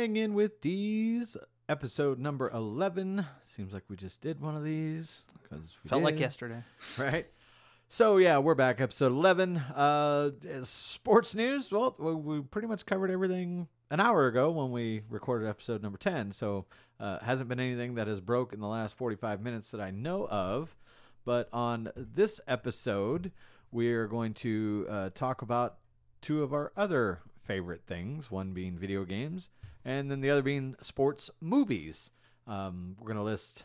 Hang in with these. Episode number 11. Seems like we just did one of these. Cause we Felt like yesterday. Right? So, yeah, we're back. Episode 11. Uh, sports news. Well, we we pretty much covered everything an hour ago when we recorded episode number 10. So, uh, hasn't been anything that has broke in the last 45 minutes that I know of. But on this episode, we're going to uh, talk about two of our other favorite things one being video games, and then the other being sports movies. Um, we're going to list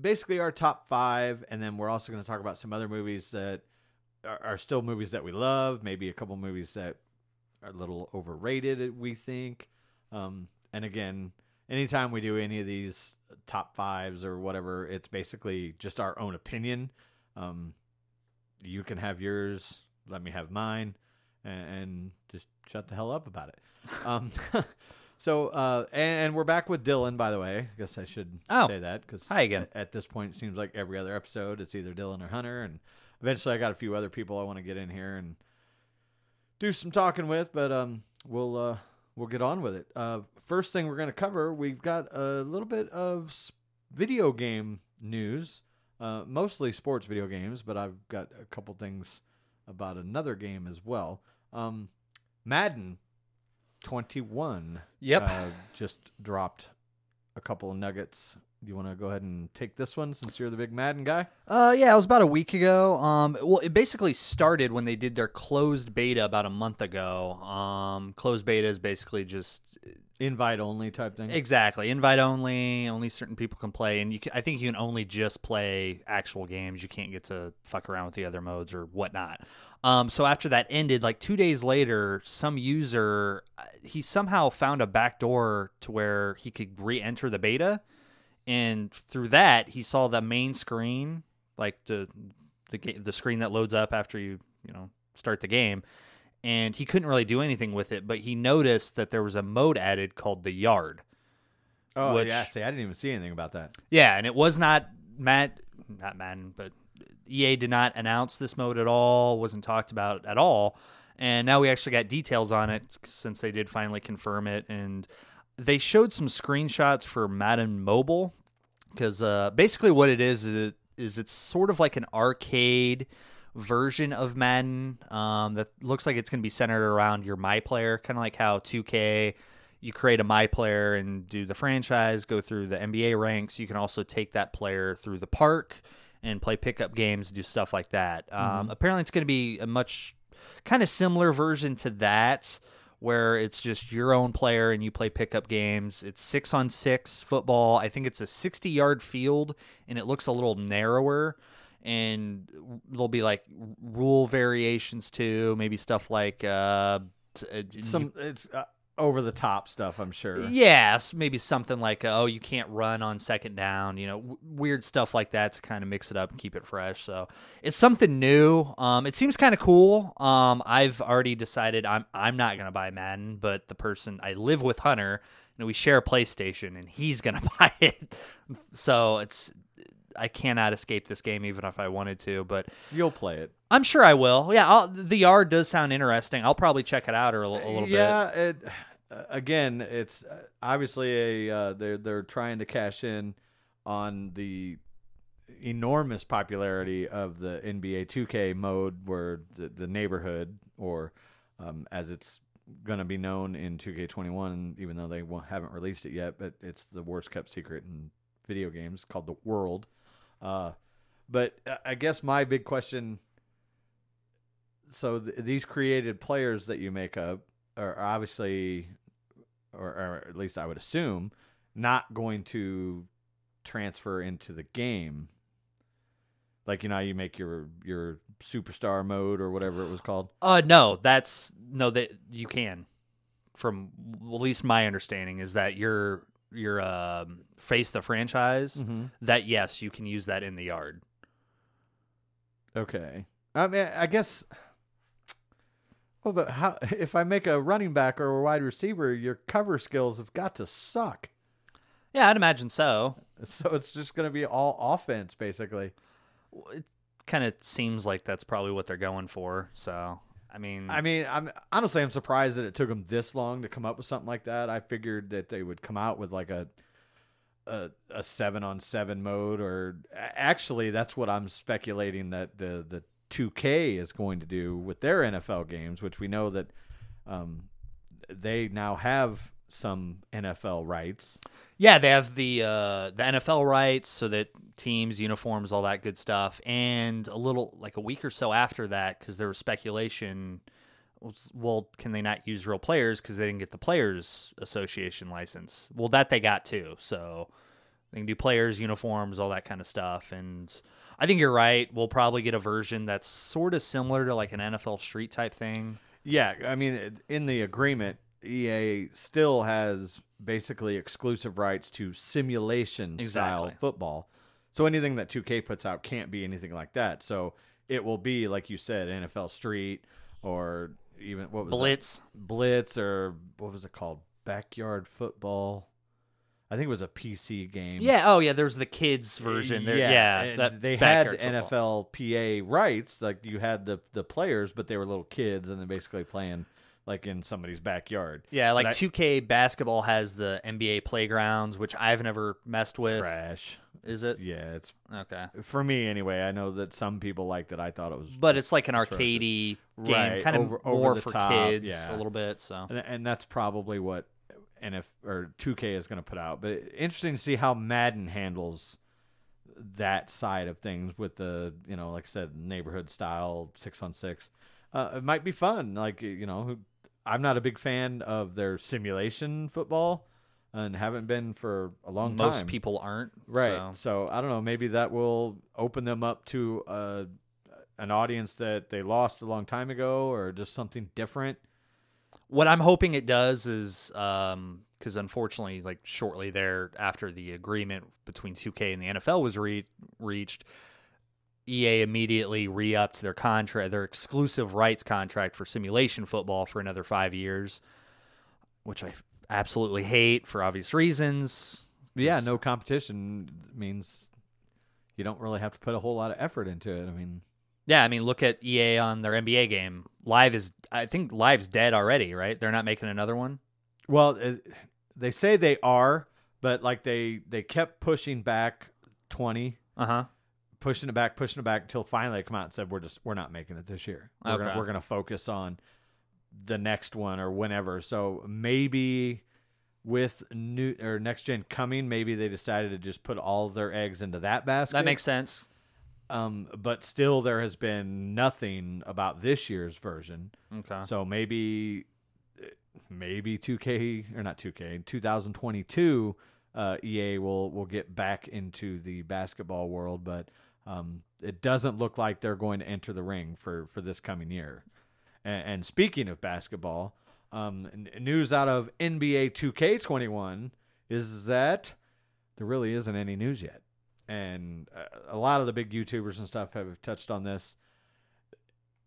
basically our top five, and then we're also going to talk about some other movies that are, are still movies that we love, maybe a couple movies that are a little overrated, we think. Um, and again, anytime we do any of these top fives or whatever, it's basically just our own opinion. Um, you can have yours, let me have mine, and, and shut the hell up about it. Um, so, uh, and, and we're back with Dylan, by the way. I guess I should Oh. say that because Hi again. At, at this point, it seems like every other episode, it's either Dylan or Hunter, and eventually, I got a few other people I want to get in here and do some talking with, but um, we'll uh, we'll get on with it. Uh, first thing we're going to cover, we've got a little bit of video game news, uh, mostly sports video games, but I've got a couple things about another game as well. Um, Madden 21. Yep. Uh, just dropped a couple of nuggets. Do you want to go ahead and take this one since you're the big Madden guy? Uh, yeah, it was about a week ago. Um, well, it basically started when they did their closed beta about a month ago. Um, closed beta is basically just Invite only type thing. exactly invite only. Only certain people can play, and you can, I think you can only just play actual games. You can't get to fuck around with the other modes or whatnot. Um, so after that ended, like two days later, some user uh, he somehow found a backdoor to where he could re-enter the beta, and through that he saw the main screen, like the the the screen that loads up after you you know start the game, and he couldn't really do anything with it. But he noticed that there was a mode added called the Yard. oh, which- yeah. See, I didn't even see anything about that. Yeah, and it was not Matt, not Madden, but EA did not announce this mode at all. wasn't talked about at all. And now we actually got details on it since they did finally confirm it. And they showed some screenshots for Madden Mobile because uh, basically what it is is, it, is it's sort of like an arcade version of Madden um, that looks like it's going to be centered around your My Player, kind of like how 2K you create a my player and do the franchise, go through the NBA ranks. You can also take that player through the park and play pickup games, do stuff like that. Um, apparently, it's going to be a much kind of similar version to that, where it's just your own player and you play pickup games. It's six on six football. I think it's a 60 yard field and it looks a little narrower. And there'll be like rule variations too, maybe stuff like uh, uh, Some it's uh, over the top stuff, I'm sure. Yes, maybe something like, uh, oh, you can't run on second down, you know, w- weird stuff like that to kind of mix it up and keep it fresh. So it's something new. Um, it seems kind of cool. Um, I've already decided I'm I'm not gonna buy Madden, but the person I live with Hunter, and we share a PlayStation, and he's gonna buy it. So it's I cannot escape this game even if I wanted to, but You'll play it. I'm sure I will. Yeah, I'll, the yard does sound interesting. I'll probably check it out or a, a little bit. yeah, it again, it's uh, obviously a uh, they're they're trying to cash in on the enormous popularity of the NBA 2K mode, where the, the neighborhood, or um, as it's going to be known in 2K21, even though they won't, haven't released it yet, but it's the worst kept secret in video games called the World. Uh, but I guess my big question. So th- these created players that you make up are obviously, or, or at least I would assume, not going to transfer into the game. Like you know, you make your your superstar mode or whatever it was called. Uh, no, that's no that you can. From at least my understanding is that your your um, face the franchise. That yes, you can use that in the yard. Okay. I mean, I guess. Well, but how if I make a running back or a wide receiver, your cover skills have got to suck. Yeah, I'd imagine so. So it's just going to be all offense, basically. It kind of seems like that's probably what they're going for. So I mean, I mean, I'm honestly I'm surprised that it took them this long to come up with something like that. I figured that they would come out with like a a, a seven on seven mode, or actually, that's what I'm speculating that the the 2K is going to do with their NFL games, which we know that um, they now have some NFL rights. Yeah, they have the uh, the NFL rights, so that teams, uniforms, all that good stuff, and a little like a week or so after that, because there was speculation. Well, can they not use real players because they didn't get the Players Association license? Well, that they got too, so they can do players, uniforms, all that kind of stuff. And I think you're right. We'll probably get a version that's sort of similar to like an NFL Street type thing. Yeah, I mean, in the agreement, EA still has basically exclusive rights to simulation style football. So anything that 2K puts out can't be anything like that. So it will be like you said, NFL Street or even what was that? Blitz. Blitz, or what was it called? Backyard football. I think it was a PC game. Yeah. Oh, yeah. There's the kids eh, version. There, yeah. that they had football. NFLPA rights. Like you had the the players, but they were little kids, and they're basically playing like in somebody's backyard. Yeah, like 2K basketball has the NBA playgrounds, which I've never messed with. trash. Is it? Yeah, it's Okay. for me anyway. I know that some people liked it. I thought it was, But it's like an arcadey game, Right, kind of over- over more for top, kids yeah. a little bit. So and, and that's probably what NF or 2K is going to put out. But interesting to see how Madden handles that side of things with the you know, like I said, neighborhood style six on six. Uh, it might be fun. Like you know, who- I'm not a big fan of their simulation football, and haven't been for a long time. most people aren't. Right. so. So. I don't know. Maybe that will open them up to uh, an audience that they lost a long time ago, or just something different. What I'm hoping it does is because unfortunately, like shortly there after the agreement between 2K and the NFL was re- reached, EA immediately re-upped their contract, their exclusive rights contract for simulation football for another five years, which I absolutely hate for obvious reasons. Yeah, no competition means you don't really have to put a whole lot of effort into it. I mean, Yeah, I mean, look at EA on their NBA game. Live is, I think, Live's dead already, right? They're not making another one. well, they say they are, but like they they kept pushing back twenty, Uh huh. Pushing it back, pushing it back until finally they come out and said we're just we're not making it this year. We're gonna we're gonna focus on the next one or whenever. So maybe with new or next gen coming, maybe they decided to just put all their eggs into that basket. That makes sense. Um, but still, there has been nothing about this year's version. Okay. So maybe, maybe 2K or not 2K, 2022, uh, EA will will get back into the basketball world, but um, it doesn't look like they're going to enter the ring for for this coming year. And, and speaking of basketball, um, news out of NBA 2K21 is that there really isn't any news yet, and uh, a lot of the big YouTubers and stuff have touched on this.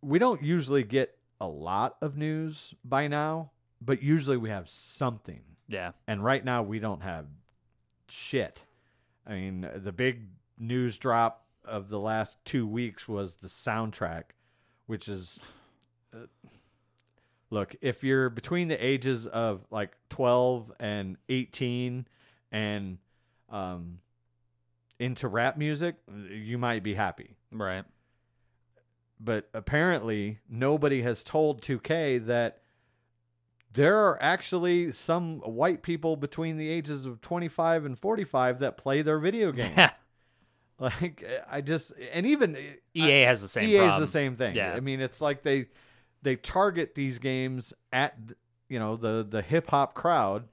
We don't usually get a lot of news by now, but usually we have something. Yeah. And right now we don't have shit. I mean, the big news drop of the last two weeks was the soundtrack, which is. Uh, look, if you're between the ages of like 12 and 18 and um, into rap music, you might be happy Right. but apparently nobody has told 2K that there are actually some white people between the ages of 25 and 45 that play their video game. Yeah. Like I just and even uh, EA has the same EA is the same thing. Yeah. I mean, it's like they they target these games at you know the the hip hop crowd,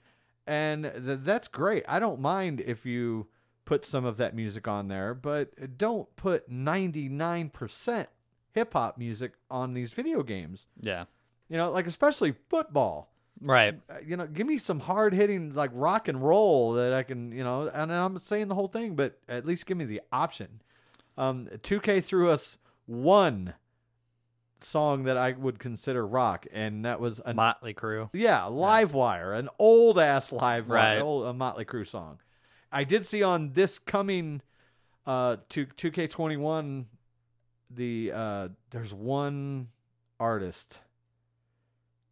and th- that's great. I don't mind if you put some of that music on there, but don't put ninety nine percent hip hop music on these video games. Yeah. You know, like especially football. Right. Uh, You know, give me some hard hitting like rock and roll that I can, you know, and I'm saying the whole thing, but at least give me the option. Um, 2K threw us one song that I would consider rock, and that was a Motley Crue. yeah, Livewire, an old ass Livewire, Right. old a Motley Crue song. I did see on this coming uh to 2K21 the uh there's one artist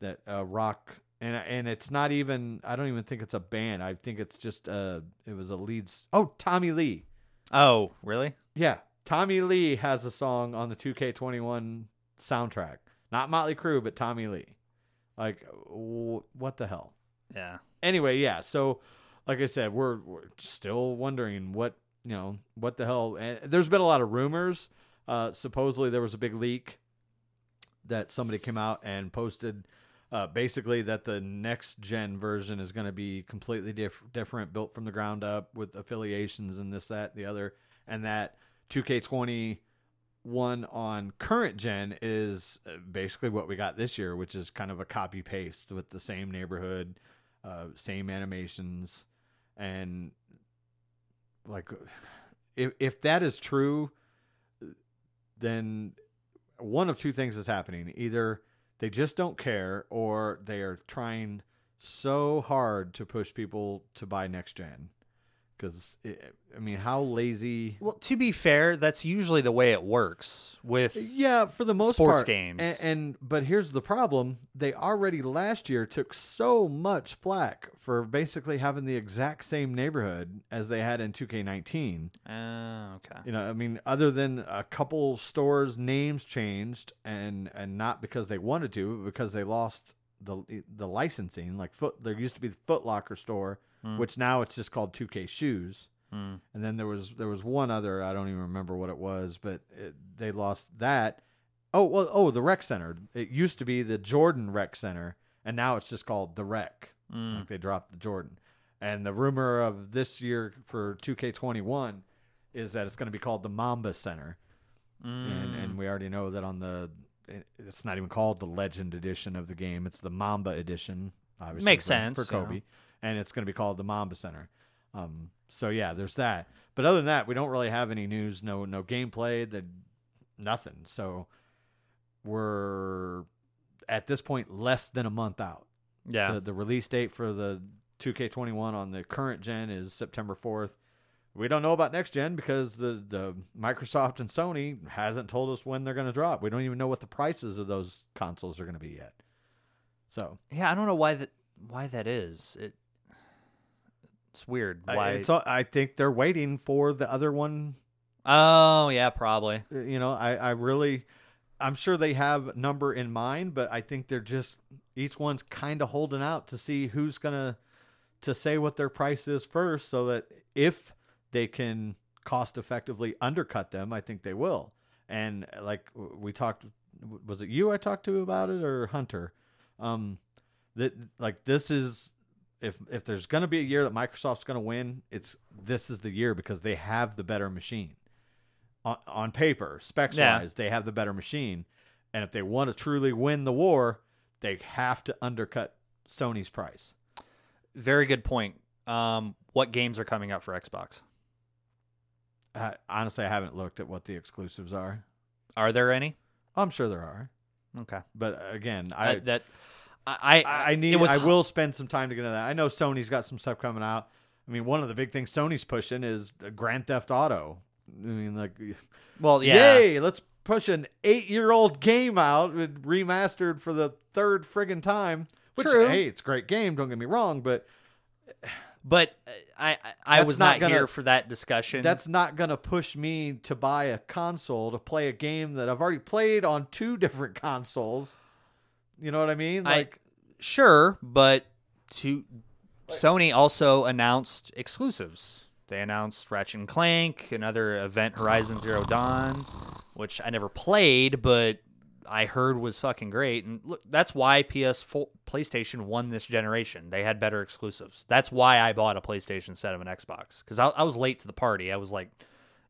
that uh rock and and it's not even I don't even think it's a band. I think it's just uh it was a lead Oh, Tommy Lee. Oh, really? Yeah, Tommy Lee has a song on the 2K21 soundtrack. Not Motley Crue, but Tommy Lee. Like w- what the hell? Yeah. anyway, yeah. So, like I said, we're, we're still wondering what you know what the hell. And there's been a lot of rumors. Uh, supposedly, there was a big leak that somebody came out and posted. Uh, basically, that the next gen version is going to be completely diff- different, built from the ground up with affiliations and this, that, the other, and that 2K20 one on current gen is uh, basically what we got this year, which is kind of a copy paste with the same neighborhood, uh, same animations, and like if if that is true, then one of two things is happening: either they just don't care, or they are trying so hard to push people to buy next gen. Because I mean, how lazy Well, to be fair, that's usually the way it works with Yeah, for the most sports part. games. And, and but here's the problem: they already last year took so much flack for basically having the exact same neighborhood as they had in 2K19. Oh, okay. You know, I mean, other than a couple stores' names changed, and and not because they wanted to, but because they lost the the licensing. Like Foot, there used to be the Foot Locker store, which now it's just called 2K Shoes. Hmm. And then there was there was one other I don't even remember what it was, but it, they lost that. Oh well, oh the rec center. It used to be the Jordan Rec Center, and now it's just called the Rec. Hmm. Like they dropped the Jordan. And the rumor of this year for 2K21 is that it's going to be called the Mamba Center, and and we already know that on the it's not even called the Legend Edition of the game. It's the Mamba Edition. Obviously Makes for, sense, for. Kobe, and it's going to be called the Mamba Center. Um, so yeah, there's that. But other than that, we don't really have any news. No, no gameplay. The nothing. So we're at this point less than a month out. Yeah. The, the release date for the 2K21 on the current gen is September 4th. We don't know about next gen because the, the Microsoft and Sony hasn't told us when they're going to drop. We don't even know what the prices of those consoles are going to be yet. So yeah, I don't know why that why that is. It it's weird. I- Why? it's all, I think they're waiting for the other one. oh, yeah, probably. Uh, You know, I, I really, I'm sure they have a number in mind, but I think they're just each one's kind of holding out to see who's gonna to say what their price is first, so that if they can cost effectively undercut them, I think they will. And uh, like we talked, was it you I talked to about it or Hunter? Um, that like this is if if there's going to be a year that Microsoft's going to win, it's this is the year because they have the better machine. On, on paper, specs Yeah. wise, they have the better machine, and if they want to truly win the war, they have to undercut Sony's price. Very good point. Um, what games are coming out for Xbox? Uh, honestly, I haven't looked at what the exclusives are. Are there any? I'm sure there are, Okay. but again, I, I that I I, I need. Was I will spend some time to get into that. I know Sony's got some stuff coming out. I mean, one of the big things Sony's pushing is Grand Theft Auto. I mean, like, Well, yeah. yay! Let's push an eight-year-old game out remastered for the third friggin' time. Which, True. hey, it's a great game. Don't get me wrong, but But uh, I I, I was not not, gonna- here for that discussion. that's not gonna push me to buy a console to play a game that I've already played on two different consoles. You know what I mean? I- Like, Sure, but to Sony also announced exclusives. They announced Ratchet and Clank, another event Horizon Zero Dawn, which I never played, but I heard was fucking great. And look, that's why PS4 PlayStation won this generation. They had better exclusives. That's why I bought a PlayStation instead of an Xbox because I, I was late to the party. I was like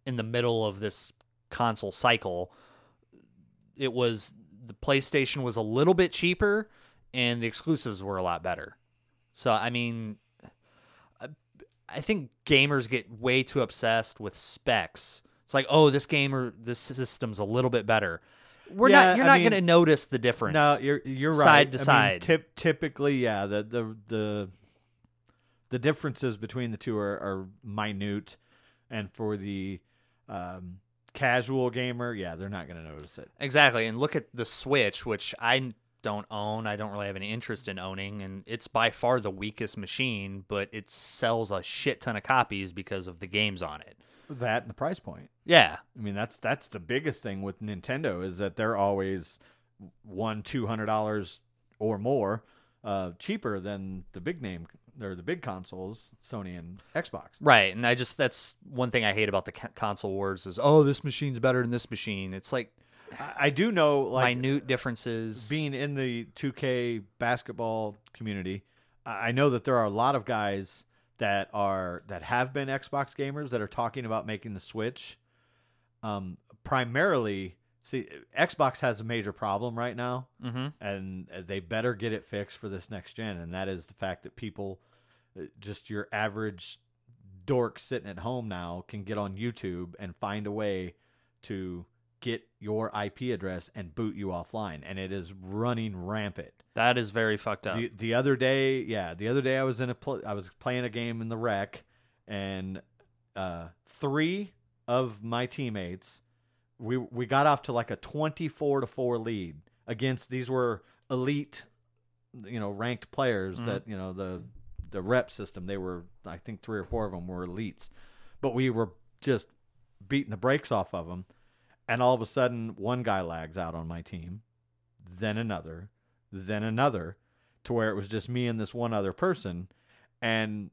in the middle of this console cycle. It was the PlayStation was a little bit cheaper and the exclusives were a lot better. So I mean, I- think gamers get way too obsessed with specs. It's like, oh, this gamer, this system's a little bit better. We're Yeah, not. You're I not going to notice the difference. No, you're you're right. Side to I mean, side. typ- typically, yeah, the the the the differences between the two are, are minute, and for the um, casual gamer, yeah, they're not going to notice it. Exactly. And look at the Switch, which I don't own. I don't really have any interest in owning. And it's by far the weakest machine, but it sells a shit ton of copies because of the games on it. That and the price point. Yeah. I mean, that's that's the biggest thing with Nintendo is that they're always one two hundred dollars or more uh, cheaper than the big name or the big consoles, Sony and Xbox. Right. And I just, that's one thing I hate about the console wars is, oh, this machine's better than this machine. It's like I, I do know, like minute differences. being in the 2K basketball community, I I know that there are a lot of guys that are that have been Xbox gamers that are talking about making the switch. Um, primarily, see, Xbox has a major problem right now, hmm and they better get it fixed for this next gen, and that is the fact that people, uh, just your average dork sitting at home now, can get on YouTube and find a way to get your IP address and boot you offline, and it is running rampant. That is very fucked up. The the other day, yeah, the other day I was in a pl- I was playing a game in the rec, and uh, three of my teammates, we we got off to like a twenty four to four lead against these were elite, you know, ranked players Mhm. that you know the the rep system. They were I think three or four of them were elites, but we were just beating the brakes off of them, and all of a sudden one guy lags out on my team, then another, then another, to where it was just me and this one other person, and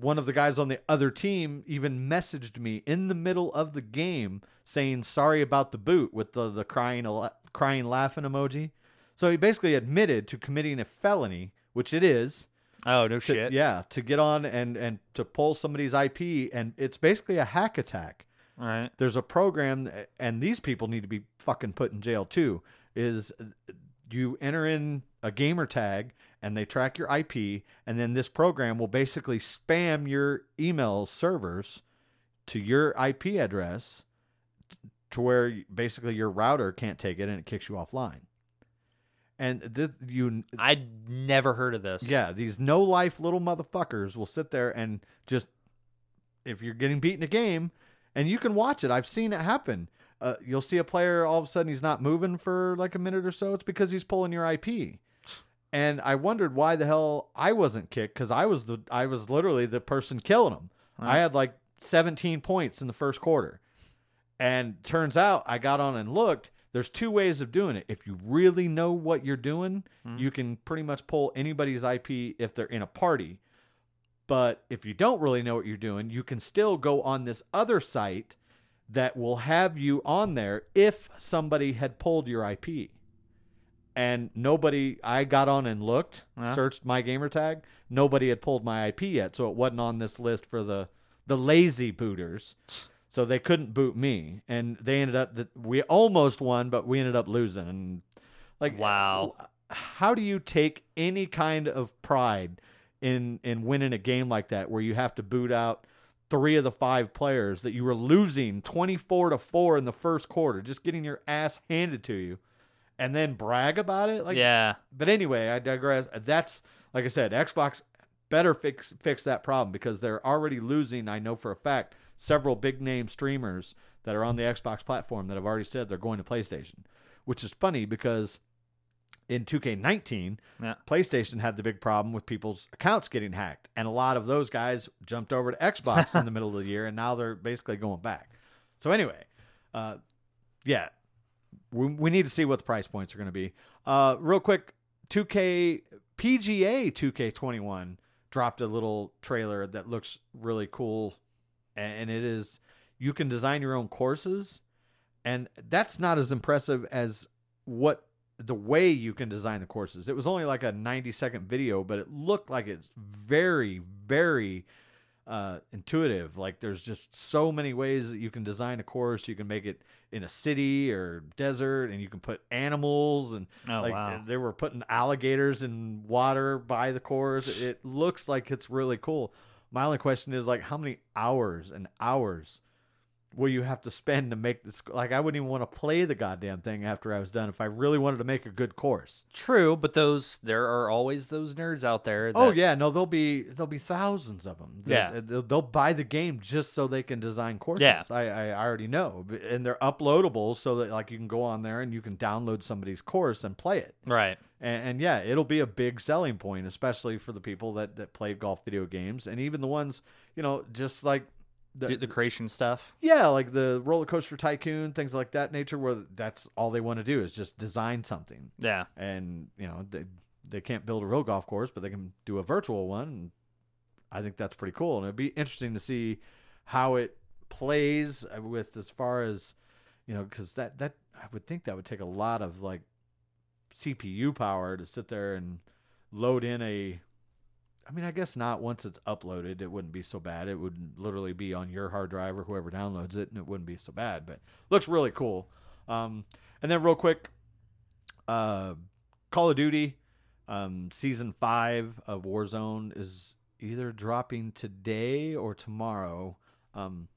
one of the guys on the other team even messaged me in the middle of the game saying sorry about the boot with the the crying crying laughing emoji. So he basically admitted to committing a felony, which it is. oh, no to- shit. Yeah, to get on and and to pull somebody's IP, and it's basically a hack attack All right. there's a program and these people need to be fucking put in jail too is uh, you enter in a gamer tag and they track your IP and then this program will basically spam your email servers to your IP address to where basically your router can't take it and it kicks you offline. And this, you I'd never heard of this. yeah, these no life little motherfuckers will sit there and just if you're getting beat in a game and you can watch it. I've seen it happen. Uh, you'll see a player all of a sudden he's not moving for like a minute or so. It's because he's pulling your IP. And I wondered why the hell I wasn't kicked because I was the I was literally the person killing him. I had like 17 points in the first quarter. And turns out I got on and looked. There's two ways of doing it. If you really know what you're doing, hmm. you can pretty much pull anybody's IP if they're in a party. But if you don't really know what you're doing, you can still go on this other site that will have you on there if somebody had pulled your IP. And nobody, I got on and looked, Yeah. searched my gamer tag. Nobody had pulled my IP yet, so it wasn't on this list for the the lazy booters. So they couldn't boot me, and they ended up that we almost won, but we ended up losing. And like, Wow. how do you take any kind of pride in in winning a game like that, where you have to boot out three of the five players that you were losing twenty four to four in the first quarter, just getting your ass handed to you, and then brag about it? Like, yeah. but anyway, I digress. That's like I said, Xbox better fix fix that problem because they're already losing. I know for a fact several big name streamers that are on the Xbox platform that have already said they're going to PlayStation, which is funny because in 2K19, Yeah. PlayStation had the big problem with people's accounts getting hacked, and a lot of those guys jumped over to Xbox in the middle of the year, and now they're basically going back. So anyway, uh, yeah, we, we need to see what the price points are going to be. Uh, real quick, 2K PGA 2K21 dropped a little trailer that looks really cool, and it is you can design your own courses, and that's not as impressive as what the way you can design the courses. It was only like a 90 second video, but it looked like it's very, very uh, intuitive. Like there's just so many ways that you can design a course. You can make it in a city or desert, and you can put animals and Oh, like wow. they were putting alligators in water by the course. It looks like it's really cool. My only question is like how many hours and hours will you have to spend to make this like I wouldn't even want to play the goddamn thing after I was done if I really wanted to make a good course. True, but those there are always those nerds out there. Oh, that, Oh yeah, no, there'll be there'll be thousands of them. Yeah. they'll, they'll buy the game just so they can design courses. Yeah. I, I already know, and they're uploadable so that like you can go on there and you can download somebody's course and play it. right. And, and yeah, it'll be a big selling point, especially for the people that that play golf video games, and even the ones you know, just like the, The, the creation stuff. yeah, like the roller coaster tycoon, things like that nature, where that's all they want to do is just design something Yeah. and you know they they can't build a real golf course, but they can do a virtual one. And I think that's pretty cool, and it'd be interesting to see how it plays uh, with as far as you know, because that that I would think that would take a lot of like CPU power to sit there and load in a. I mean, I guess not. Once it's uploaded, it wouldn't be so bad. It would literally be on your hard drive or whoever downloads it, and it wouldn't be so bad. But looks really cool. Um, and then real quick, uh, Call of Duty um, season five of Warzone is either dropping today or tomorrow. Um,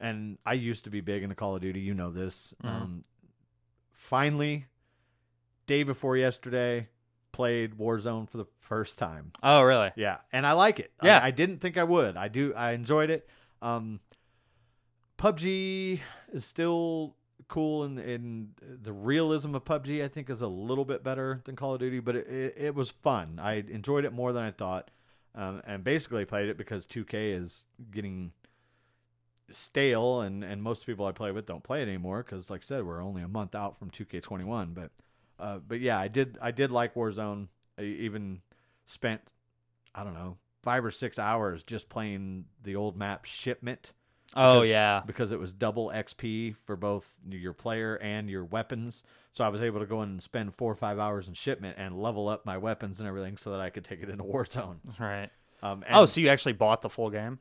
and I used to be big into Call of Duty. You know this. Mhm. Um, finally, day before yesterday, played Warzone for the first time. Oh, really? Yeah, and I like it. I- Yeah. I, didn't think I would. I do. I enjoyed it. Um, PUBG is still cool, and and the realism of PUBG I think is a little bit better than Call of Duty, but it, it, it was fun. I enjoyed it more than I thought, um, and basically played it because 2K is getting stale, and and most people I play with don't play it anymore because, like I said, we're only a month out from 2K21. But uh, but yeah, I did I did like Warzone. I even spent I don't know five or six hours just playing the old map Shipment Oh, Because- yeah. because it was double XP for both your player and your weapons. So I was able to go and spend four or five hours in Shipment and level up my weapons and everything so that I could take it into Warzone. Right. Um, Oh, so you actually bought the full game?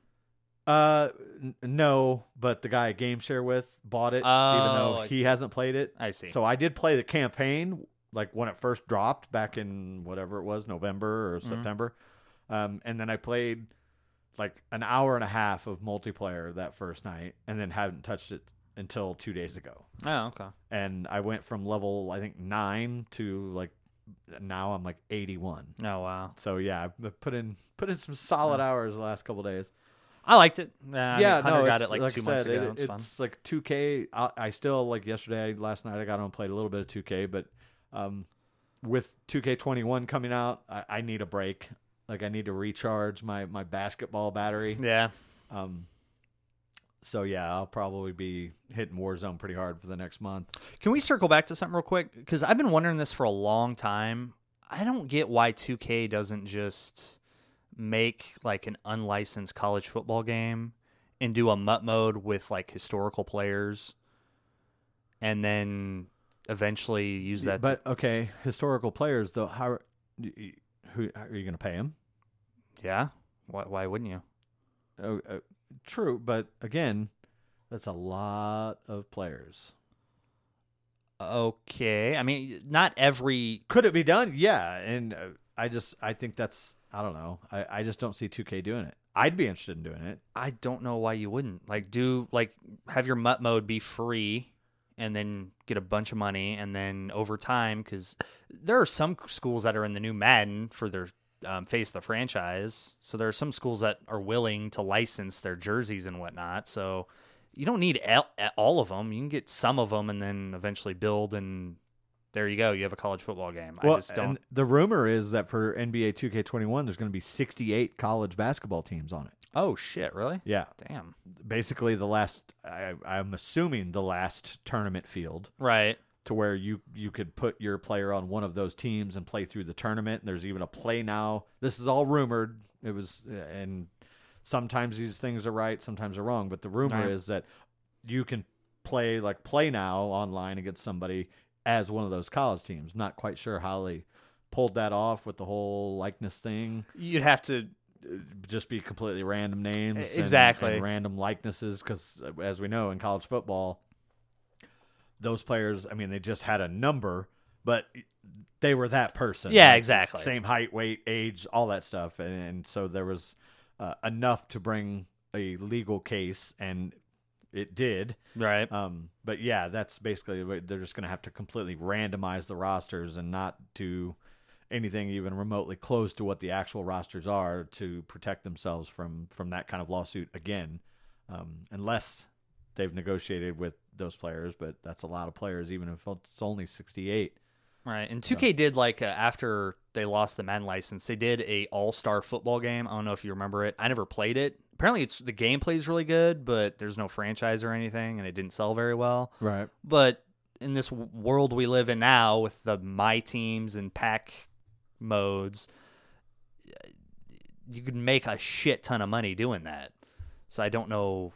Uh, n- no, but the guy I game share with bought it, even Oh, though I he see. hasn't played it. I see. So I did play the campaign, like when it first dropped back in whatever it was, November or Mhm. September. Um, and then I played like an hour and a half of multiplayer that first night, and then haven't touched it until two days ago. oh, okay. And I went from level I think nine to like now I'm like 81. Oh, wow. So yeah, I've put in put in some solid hours the last couple days I liked it. Uh, I mean, yeah, Hunter no, got it like, like two I months ago. it- it's, it's like 2K. I, I still like yesterday, last night. I got on and played a little bit of 2K, but um, with 2K21 coming out, I, I need a break. Like I need to recharge my my basketball battery. Yeah. Um, so yeah, I'll probably be hitting Warzone pretty hard for the next month. Can we circle back to something real quick? Because I've been wondering this for a long time. I don't get why 2K doesn't just make like an unlicensed college football game and do a MUT mode with like historical players and then eventually use that. but okay, historical players though, how are- who are you going to pay them? yeah. Why, why wouldn't you? Oh, uh, true, but again, that's a lot of players. Okay. I mean, not every. Could it be done? Yeah, and uh, I just I think that's I don't know. I I just don't see 2K doing it. I'd be interested in doing it. I don't know why you wouldn't. Like, do like have your MUT mode be free, and then get a bunch of money, and then over time, because there are some schools that are in the new Madden for their um, face the franchise. So there are some schools that are willing to license their jerseys and whatnot. So you don't need all of them. You can get some of them, and then eventually build. And there you go. You have a college football game. I just don't. and the rumor is that for NBA 2K21, there's going to be 68 college basketball teams on it. Oh shit! Really? Yeah, Damn. basically the last. I, I'm assuming the last tournament field Right. to where you you could put your player on one of those teams and play through the tournament. There's even a play now. This is all rumored. It was and sometimes these things are right, sometimes are wrong. But the rumor Right. is that you can play like play now online against somebody as one of those college teams. Not quite sure how they pulled that off with the whole likeness thing. You'd have to Just be completely random names, and- Exactly. and random likenesses. Because as we know in college football, those players, I mean, they just had a number, but they were that person. Yeah, Like, exactly. Same height, weight, age, all that stuff, and, and so there was uh, enough to bring a legal case, and it did. right. Um, but yeah, that's basically they're just going to have to completely randomize the rosters and not do anything even remotely close to what the actual rosters are to protect themselves from from that kind of lawsuit again, um, unless they've negotiated with those players. But that's a lot of players, even if it's only sixty-eight. Right. And 2K did like uh, after they lost the Madden license, they did a All-Star football game. I don't know if you remember it. I never played it. Apparently it's the gameplay is really good, but there's no franchise or anything and it didn't sell very well. Right. But in this world we live in now with the my teams and pack modes, you could make a shit ton of money doing that. So I don't know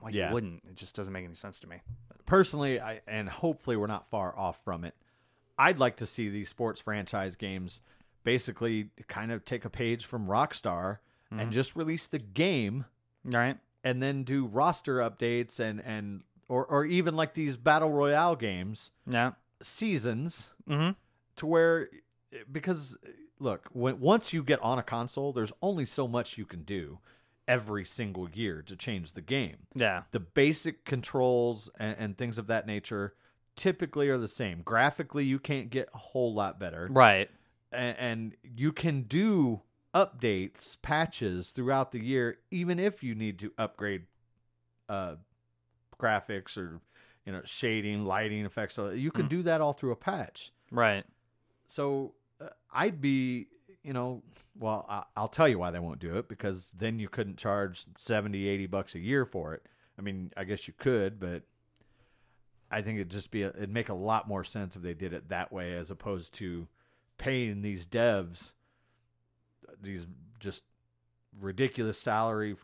why Yeah. you wouldn't. It just doesn't make any sense to me. personally, I and hopefully we're not far off from it. I'd like to see these sports franchise games basically kind of take a page from Rockstar and just release the game Right? and then do roster updates and and or or even like these battle royale games Yeah. seasons Mm-hmm. to where because look when once you get on a console there's only so much you can do every single year to change the game Yeah. the basic controls and, and things of that nature typically are the same. Graphically, you can't get a whole lot better, Right. and, and you can do updates, patches throughout the year, even if you need to upgrade uh, graphics or you know shading, lighting effects. So you can Mm. do that all through a patch. Right. So uh, I'd be, you know, well, I, I'll tell you why they won't do it because then you couldn't charge 70, 80 bucks a year for it. I mean, I guess you could, but I think it'd just be, a, it'd make a lot more sense if they did it that way as opposed to paying these devs these just ridiculous salary,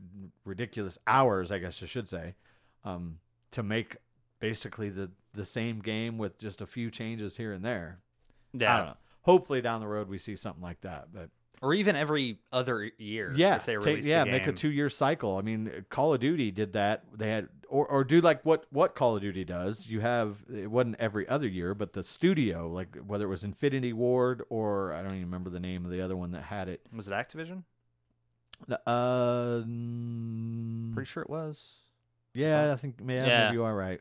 ridiculous hours, I guess I should say, um, to make basically the, the same game with just a few changes here and there. Yeah. I don't know. Hopefully down the road we see something like that. But Or even every other year. yeah, If they released yeah, a make a two year cycle. I mean, Call of Duty did that. They had or or do like what what Call of Duty does. You have it wasn't every other year, but the studio, like whether it was Infinity Ward or I don't even remember the name of the other one that had it. Was it Activision? Uh, mm, Pretty sure it was. Yeah, I think yeah, Yeah. maybe you are right.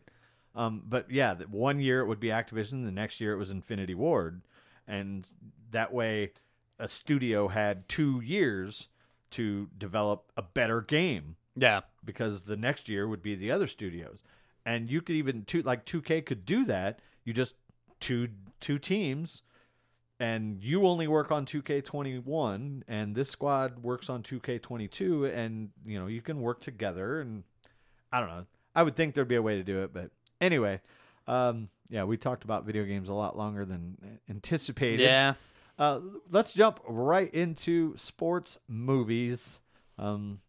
Um, but yeah, one year it would be Activision, the next year it was Infinity Ward, and that way a studio had two years to develop a better game Yeah. because the next year would be the other studios, and you could even two like 2K could do that. You just two two teams, and you only work on 2K21, and this squad works on 2K22, and you know you can work together. And I don't know. I would think there'd be a way to do it, but anyway, um, yeah, we talked about video games a lot longer than anticipated. Yeah. Uh, let's jump right into sports movies. Um,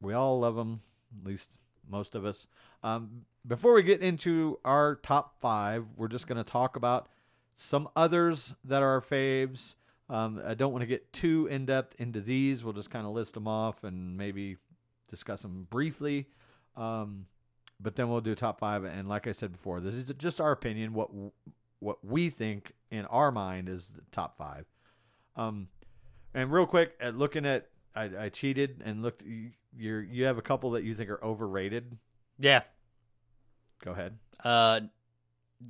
we all love them, at least most of us. Um, before we get into our top five, we're just going to talk about some others that are our faves. Um, I don't want to get too in depth into these. We'll just kind of list them off and maybe discuss them briefly. Um, but then we'll do top five. And like I said before, this is just our opinion. What what we think in our mind is the top five. Um, and real quick, at looking at, I, I cheated and looked. You you're, you have a couple that you think are overrated. Yeah. Go ahead. Uh,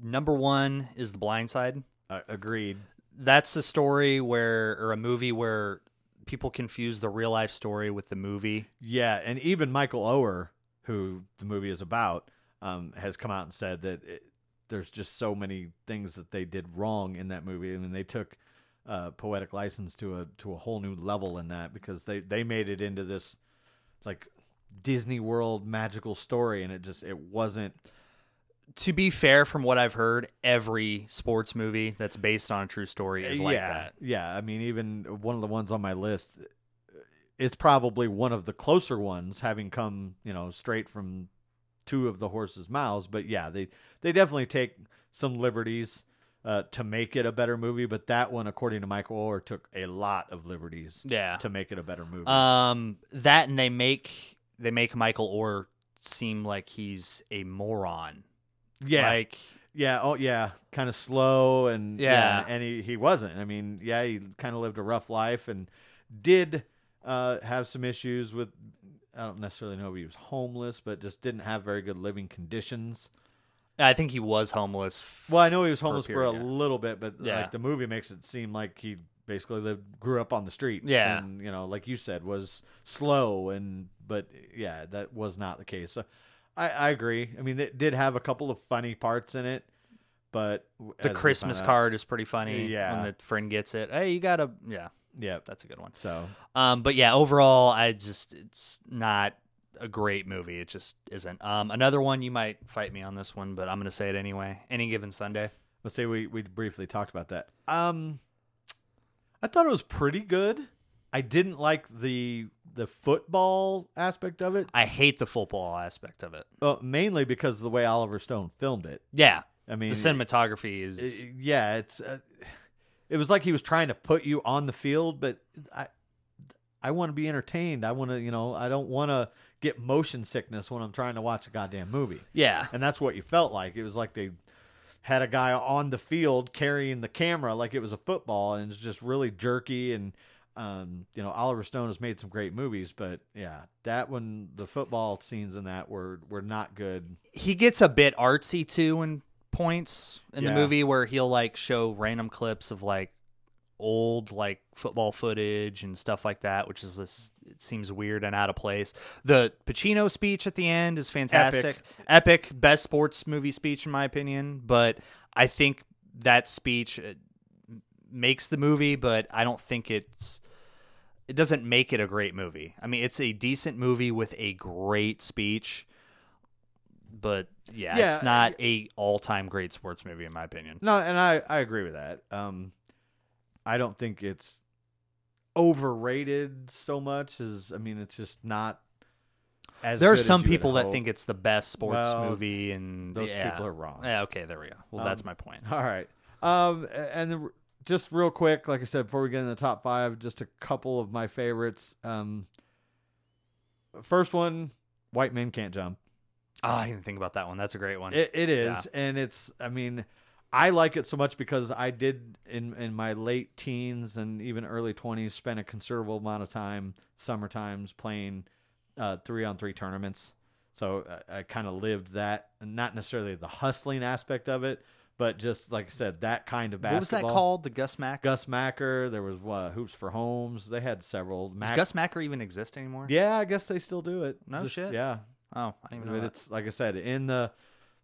number one is The Blind Side. Uh, agreed. That's a story where, or a movie where people confuse the real life story with the movie. Yeah, and even Michael Oher, who the movie is about, um, has come out and said that it, there's just so many things that they did wrong in that movie. I mean, they took uh, poetic license to a to a whole new level in that because they they made it into this like Disney World magical story, and it just it wasn't to be fair, from what I've heard, every sports movie that's based on a true story is like yeah, that. Yeah, I mean, even one of the ones on my list, it's probably one of the closer ones, having come, you know, straight from two of the horses' mouths. But yeah, they they definitely take some liberties uh, to make it a better movie. But that one, according to Michael Oher, took a lot of liberties Yeah. to make it a better movie. Um, that and they make they make Michael Oher seem like he's a moron. yeah, Like Yeah, oh yeah, kind of slow and Yeah. and he he wasn't. I mean, yeah, he kind of lived a rough life and did uh, have some issues with. I don't necessarily know if he was homeless, but just didn't have very good living conditions. I think he was homeless. Well, I know he was For a homeless for a, yeah. little bit, but Yeah. like the movie makes it seem like he basically lived, grew up on the streets. Yeah. and you know, like you said, was slow and but yeah, that was not the case. So I, I agree. I mean, it did have a couple of funny parts in it, but The Christmas out- card is pretty funny. Yeah. when the friend gets it. Hey, you got a Yeah, yeah. that's a good one. So Um, but yeah, overall, I just it's not a great movie. It just isn't. Um, another one you might fight me on this one, but I'm gonna say it anyway. Any given Sunday. let's say we we briefly talked about that. Um, I thought it was pretty good. I didn't like the the football aspect of it, I hate the football aspect of it. uh, mainly because of the way Oliver Stone filmed it. Yeah, I mean, the cinematography is. Uh, yeah, it's uh, it was like he was trying to put you on the field, but I I want to be entertained. I want to, you know, I don't want to get motion sickness when I'm trying to watch a goddamn movie. yeah, And that's what you felt like. It was like they had a guy on the field carrying the camera like it was a football and it's just really jerky and um, you know, Oliver Stone has made some great movies, but yeah, that one the football scenes in that were were not good. he gets a bit artsy too in points in the movie where he'll like show random clips of like old like football footage and stuff like that which is this it seems weird and out of place. The pacino speech at the end is fantastic. Epic, best sports movie speech in my opinion but i think that speech uh, makes the movie but i don't think it's it doesn't make it a great movie. I mean it's a decent movie with a great speech but yeah, Yeah, it's not a all-time great sports movie in my opinion. No, and I I agree with that. Um, I don't think it's overrated so much as I mean, it's just not as. There are some people that hope. think it's the best sports Well, movie, and those yeah. people are wrong. Yeah, okay, there we go. Well, Um, that's my point. All right. Um, and just real quick, like I said, before we get in the top five, just a couple of my favorites. Um, first one, White Men Can't Jump. Oh, I didn't think about that one. That's a great one. It, it is, Yeah. and it's. I mean, I like it so much because I did in in my late teens and even early twenties spend a considerable amount of time summer times playing uh, three on three tournaments. So I, I kind of lived that, not necessarily the hustling aspect of it, but just like I said, that kind of basketball. what was that called? The Gus Mack. Gus Macker. There was what, Hoops for Homes. They had several. Does Mac- Gus Macker even exist anymore? yeah, I guess they still do it. No shit? Yeah, Oh, I didn't even know but that. it's like I said in the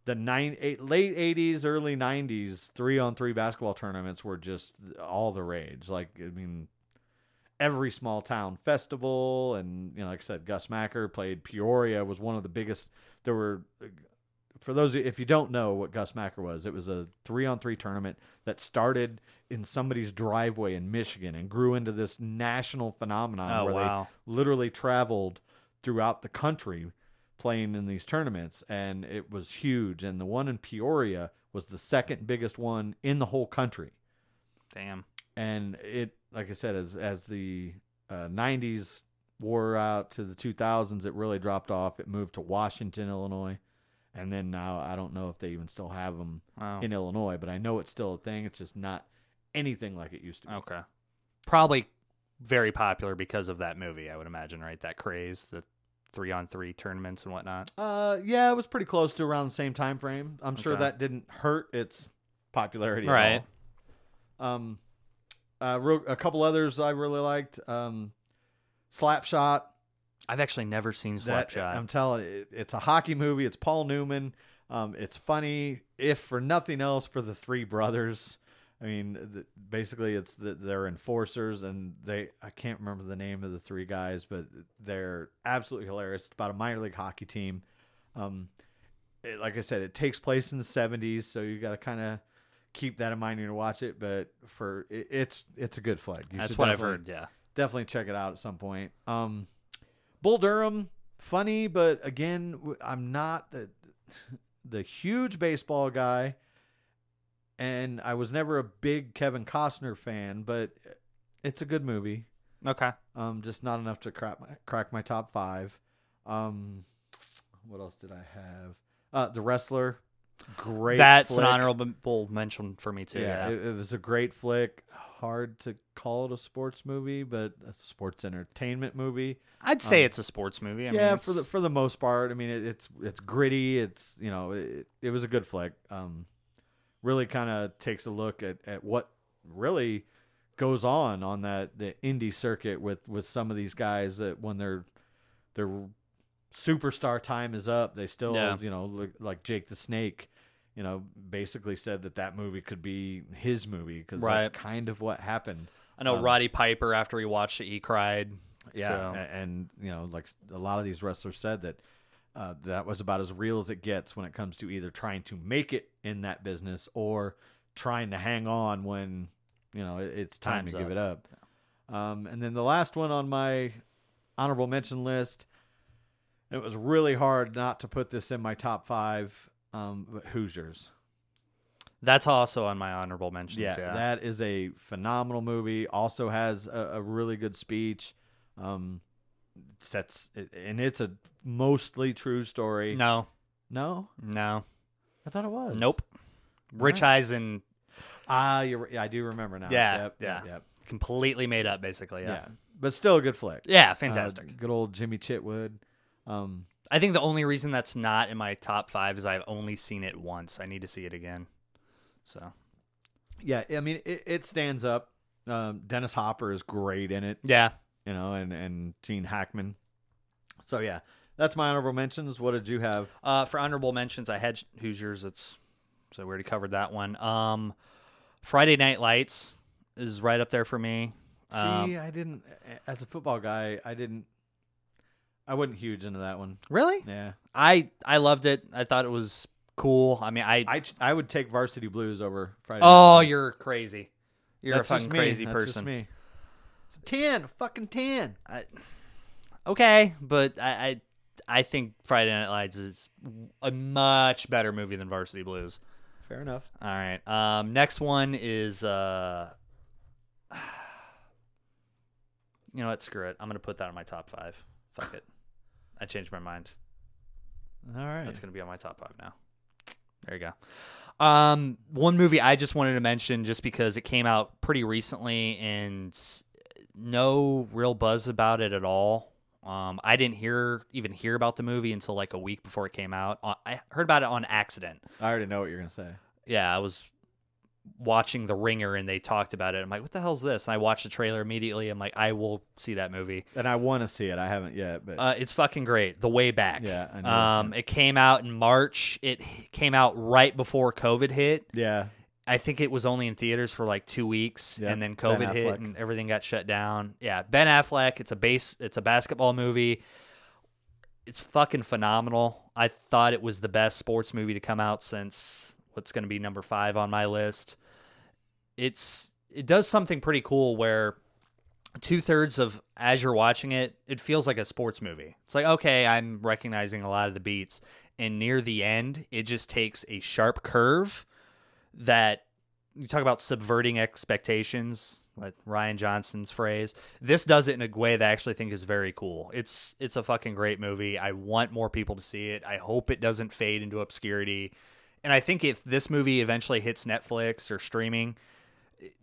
the nine eight, late eighties, early nineties, three on three basketball tournaments were just all the rage. Like I mean, every small town festival, and you know, like I said, Gus Macker played Peoria was one of the biggest. There were. For those, if you don't know what Gus Macker was, it was a three on three tournament that started in somebody's driveway in Michigan and grew into this national phenomenon Oh, where wow. they literally traveled throughout the country playing in these tournaments and it was huge and the one in Peoria was the second biggest one in the whole country Damn. and it like I said as as the uh, 90s wore out to the 2000s it really dropped off it moved to Washington Illinois and then now I don't know if they even still have them Wow. in Illinois but I know it's still a thing it's just not anything like it used to be Okay. Probably very popular because of that movie, I would imagine, right? That craze, the three on three tournaments and whatnot. Uh, yeah, it was pretty close to around the same time frame. I'm sure Okay. that didn't hurt its popularity. at Right. all. Um, uh, real, a couple others I really liked. Um, Slapshot. I've actually never seen That- Slapshot. I'm telling you, it, it's a hockey movie. It's Paul Newman. Um, it's funny, if for nothing else, for the three brothers. I mean, basically, it's the, they're enforcers, and they I can't remember the name of the three guys, but they're absolutely hilarious. It's about a minor league hockey team. Um, it, like I said, it takes place in the '70s, so you got to kind of keep that in mind when you watch it. But for it, it's it's a good flick. You That's what I've heard. Yeah. definitely check it out at some point. Um, Bull Durham, funny, but again, I'm not the the huge baseball guy, and I was never a big Kevin Costner fan, but it's a good movie. Okay. Um, just not enough to crack my crack my top five. Um, what else did I have? Uh, The Wrestler, great. That's flick. an honorable mention for me too. Yeah, Yeah. It, it was a great flick. Hard to call it a sports movie, but a sports entertainment movie. I'd say um, it's a sports movie. I yeah, mean, for the for the most part. I mean, it, it's it's gritty. It's you know, it, it was a good flick. Um, really kind of takes a look at at what really goes on on that the indie circuit with with some of these guys that when their their superstar time is up, they still Yeah. you know look, like Jake the Snake. You know, basically said that that movie could be his movie because Right. that's kind of what happened. I know um, Roddy Piper after he watched it, he cried. Yeah, So- a- and, you know, like a lot of these wrestlers said that uh, that was about as real as it gets when it comes to either trying to make it in that business or trying to hang on when you know it, it's time Time's to give it up. Um, and then the last one on my honorable mention list, it was really hard not to put this in my top five. Um, but Hoosiers. That's also on my honorable mentions. Yeah, Yeah. that is a phenomenal movie. Also has a, a really good speech. Um, sets and it's a mostly true story. no, no, no, I thought it was. nope. Rich right. Eisen Ah, you're, yeah, I do remember now. Yeah, Yep, yeah. yep, completely made up, basically. yeah, Yeah. But still a good flick. Yeah, Uh, fantastic. good old Jimmy Chitwood. Um, I think the only reason that's not in my top five is I've only seen it once. I need to see it again. So yeah, I mean it, it stands up. Um, Dennis Hopper is great in it. yeah, You know, and and Gene Hackman. So yeah, that's my honorable mentions. What did you have? Uh, for honorable mentions, I had Hoosiers. It's so we already covered that one. Um, Friday Night Lights is right up there for me. See, Um, I didn't. As a football guy, I didn't. I wasn't huge into that one. really, Yeah, I I loved it. I thought it was cool. I mean, I, I I would take Varsity Blues over Friday. oh, Night Lights. you're crazy. You're That's a just fucking me. crazy That's person. Just me. Ten, fucking ten. I, okay, but I, I I think Friday Night Lights is a much better movie than Varsity Blues. Fair enough. All right. Um, next one is uh, you know what? Screw it. I'm gonna put that on my top five. Fuck it. I changed my mind. All right. That's gonna be on my top five now. There you go. Um, one movie I just wanted to mention just because it came out pretty recently and no real buzz about it at all. Um, I didn't hear even hear about the movie until like a week before it came out. Uh, I heard about it on accident. I already know what you're gonna say. Yeah, I was watching The Ringer and they talked about it. I'm like, what the hell's this? And I watched the trailer immediately. I'm like, I will see that movie. And I want to see it. I haven't yet, but Uh, it's fucking great. The Way Back. Yeah, I know. Um, it came out in March. It came out right before COVID hit. yeah, I think it was only in theaters for like two weeks, Yeah, and then COVID hit and everything got shut down. Yeah, Ben Affleck. It's a base. It's a basketball movie. It's fucking phenomenal. I thought it was the best sports movie to come out since what's going to be number five on my list. It's it does something pretty cool where two thirds of as you're watching it, it feels like a sports movie. It's like okay, I'm recognizing a lot of the beats, and near the end, it just takes a sharp curve that you talk about subverting expectations like Rian Johnson's phrase. This does it in a way that I actually think is very cool. It's it's a fucking great movie. I want more people to see it. I hope it doesn't fade into obscurity. And I think if this movie eventually hits Netflix or streaming,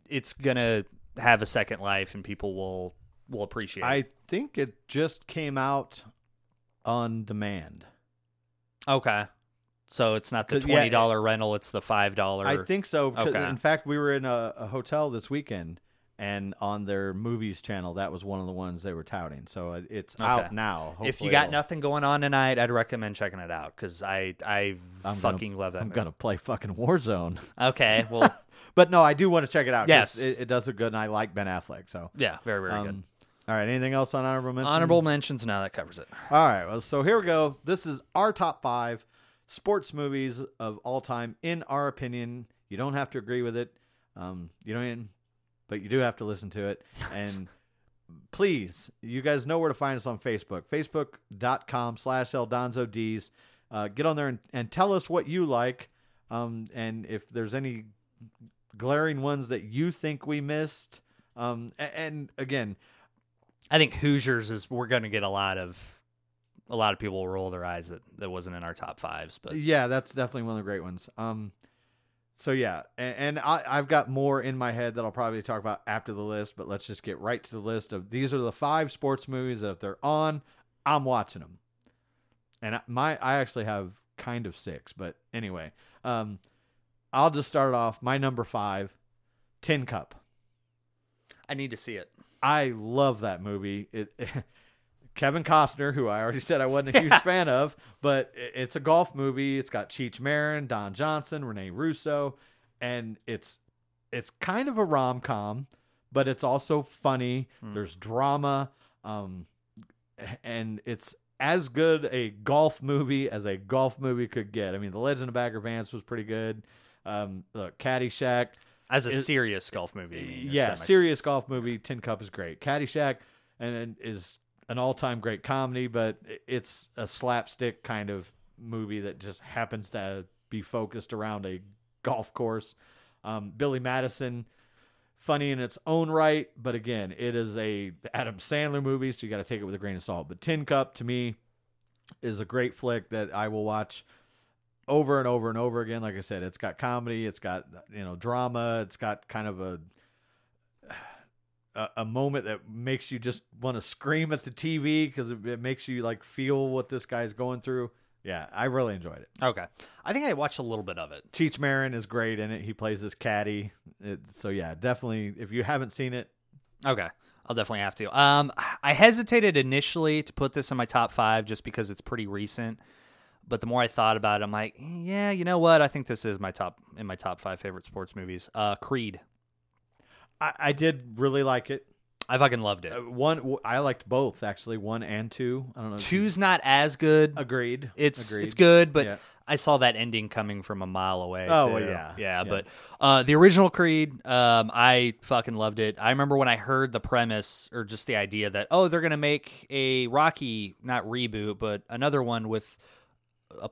it's gonna have a second life and people will will appreciate I it. I think it just came out on demand. Okay. So it's not the twenty dollar rental, it's the five dollar I think so. Okay. In fact, we were in a, a hotel this weekend, and on their movies channel, that was one of the ones they were touting. So it's Okay. out now. if you got it'll- nothing going on tonight, I'd recommend checking it out because I I I'm gonna- fucking love that. I'm movie. gonna play fucking Warzone. Okay, well, But no, I do want to check it out. Yes. it, it does look good, and I like Ben Affleck. So, yeah, very very good. um, all right. Anything else on honorable mention? Honorable mentions. Now that covers it. All right. Well, so here we go. This is our top five. Sports movies of all time, in our opinion. You don't have to agree with it. Um, you even, but you do have to listen to it. And please, you guys know where to find us on Facebook. Facebook.com slash EldonzoDs. Uh, get on there and, and tell us what you like. Um, and if there's any glaring ones that you think we missed. Um, a- and again, I think Hoosiers is we're going to get a lot of a lot of people will roll their eyes that that wasn't in our top fives, but Yeah, that's definitely one of the great ones. Um, so yeah, and, and I, I've got more in my head that I'll probably talk about after the list. But let's just get right to the list of these are the five sports movies that if they're on, I'm watching them. And I- my I actually have kind of six, but anyway, um, I'll just start off. My number five, Tin Cup. I need to see it. I love that movie. It, Kevin Costner, who I already said I wasn't a huge fan of, but it's a golf movie. It's got Cheech Marin, Don Johnson, Rene Russo, and it's it's kind of a rom com, but it's also funny. There's drama, um, and it's as good a golf movie as a golf movie could get. I mean, The Legend of Bagger Vance was pretty good. Um, look, Caddyshack, As a Is- serious golf movie. I mean, yeah, serious golf movie. Tin Cup is great. Caddyshack and and is an all-time great comedy, but it's a slapstick kind of movie that just happens to be focused around a golf course. Um, Billy Madison, funny in its own right, but again, it is a Adam Sandler movie, so you got to take it with a grain of salt. But Tin Cup to me is a great flick that I will watch over and over and over again. Like I said, it's got comedy, it's got you know drama, it's got kind of a a, a moment that makes you just want to scream at the TV because it, it makes you like feel what this guy's going through. Yeah, I really enjoyed it. Okay. I think I watched a little bit of it. Cheech Marin is great in it. He plays this caddy. It, so yeah, definitely. If you haven't seen it, Okay. I'll definitely have to. Um, I hesitated initially to put this in my top five just because it's pretty recent. But the more I thought about it, I'm like, yeah, you know what? I think this is my top in my top five favorite sports movies. Uh, Creed. I, I did really like it. I fucking loved it. Uh, one, I liked both actually, one and two. I don't know. if you- Two's not as good. agreed. It's agreed. it's good, but Yeah. I saw that ending coming from a mile away. Oh, well, yeah. yeah. Yeah. But uh, the original Creed, um, I fucking loved it. I remember when I heard the premise or just the idea that oh, they're gonna make a Rocky not reboot, but another one with a,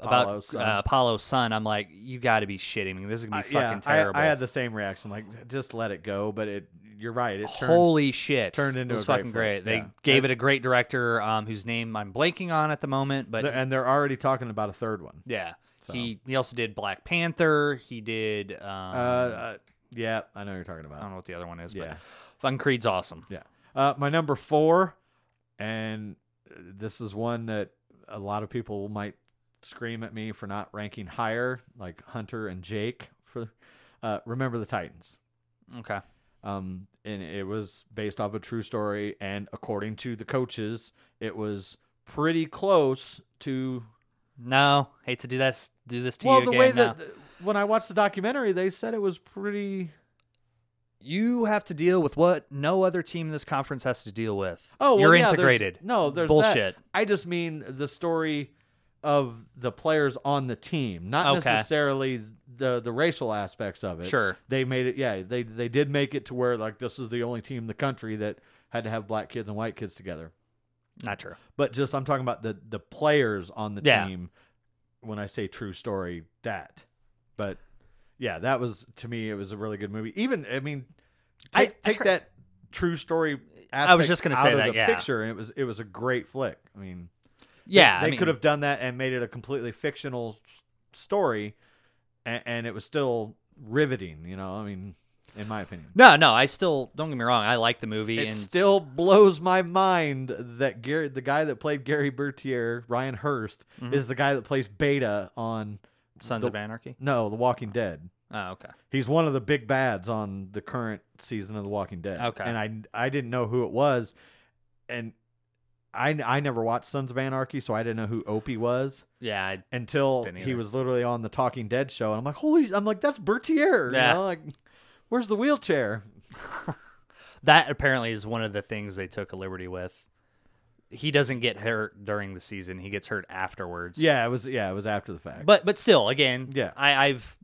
about Apollo's son. uh, Apollo's son. I'm like, you got to be shitting me. This is gonna Uh, be fucking yeah, terrible. I, had the same reaction. Like, just let it go. But it, you're right. It turned. Holy shit! turned into it was a great fucking flick, great. They yeah. gave it a great director, um, whose name I'm blanking on at the moment, but and they're already talking about a third one. Yeah. So- He he also did Black Panther. He did um, Uh, uh, yeah, I know what you're talking about. I don't know what the other one is, Yeah. but Fucking Creed's awesome. Yeah. Uh, my number four, and this is one that a lot of people might scream at me for not ranking higher, like Hunter and Jake. For uh, Remember the Titans. Okay. Um, and it was based off a true story, and according to the coaches, it was pretty close to. No, hate to do this do this to well, you the again. way now. that when I watched the documentary, they said it was pretty. you have to deal with what no other team in this conference has to deal with. Oh, well, you're yeah, there's- integrated. No, there's that. bullshit. I just mean the story of the players on the team, not Okay. necessarily the the racial aspects of it. Sure. they made it. Yeah, they they did make it to where like this is the only team in the country that had to have black kids and white kids together. Not true. But just I'm talking about the the players on the Yeah. team. When I say true story, that. But yeah, that was to me. It was a really good movie. Even I mean, I- take, I try- that true story. I was just gonna say that, the yeah. picture, and it was it was a great flick. I mean, Yeah, they, I mean, could have done that and made it a completely fictional story, and, and it was still riveting. You know, I mean, in my opinion. No, no, I still don't get me wrong. I like the movie. It and still blows my mind that Gary, the guy that played Gary Bertier, Ryan Hurst, Mm-hmm. is the guy that plays Beta on Sons the- of Anarchy. no, The Walking Dead. Oh, okay. He's one of the big bads on the current season of The Walking Dead. Okay. and I I didn't know who it was, and I I never watched Sons of Anarchy, so I didn't know who Opie was Yeah, I, until he was literally on the Talking Dead show, and I'm like, holy! I'm like, that's Bertier. Yeah. You know, like, where's the wheelchair? that apparently is one of the things they took a liberty with. he doesn't get hurt during the season. He gets hurt afterwards. Yeah, it was. Yeah, it was after the fact. But but still, again, Yeah. I, I've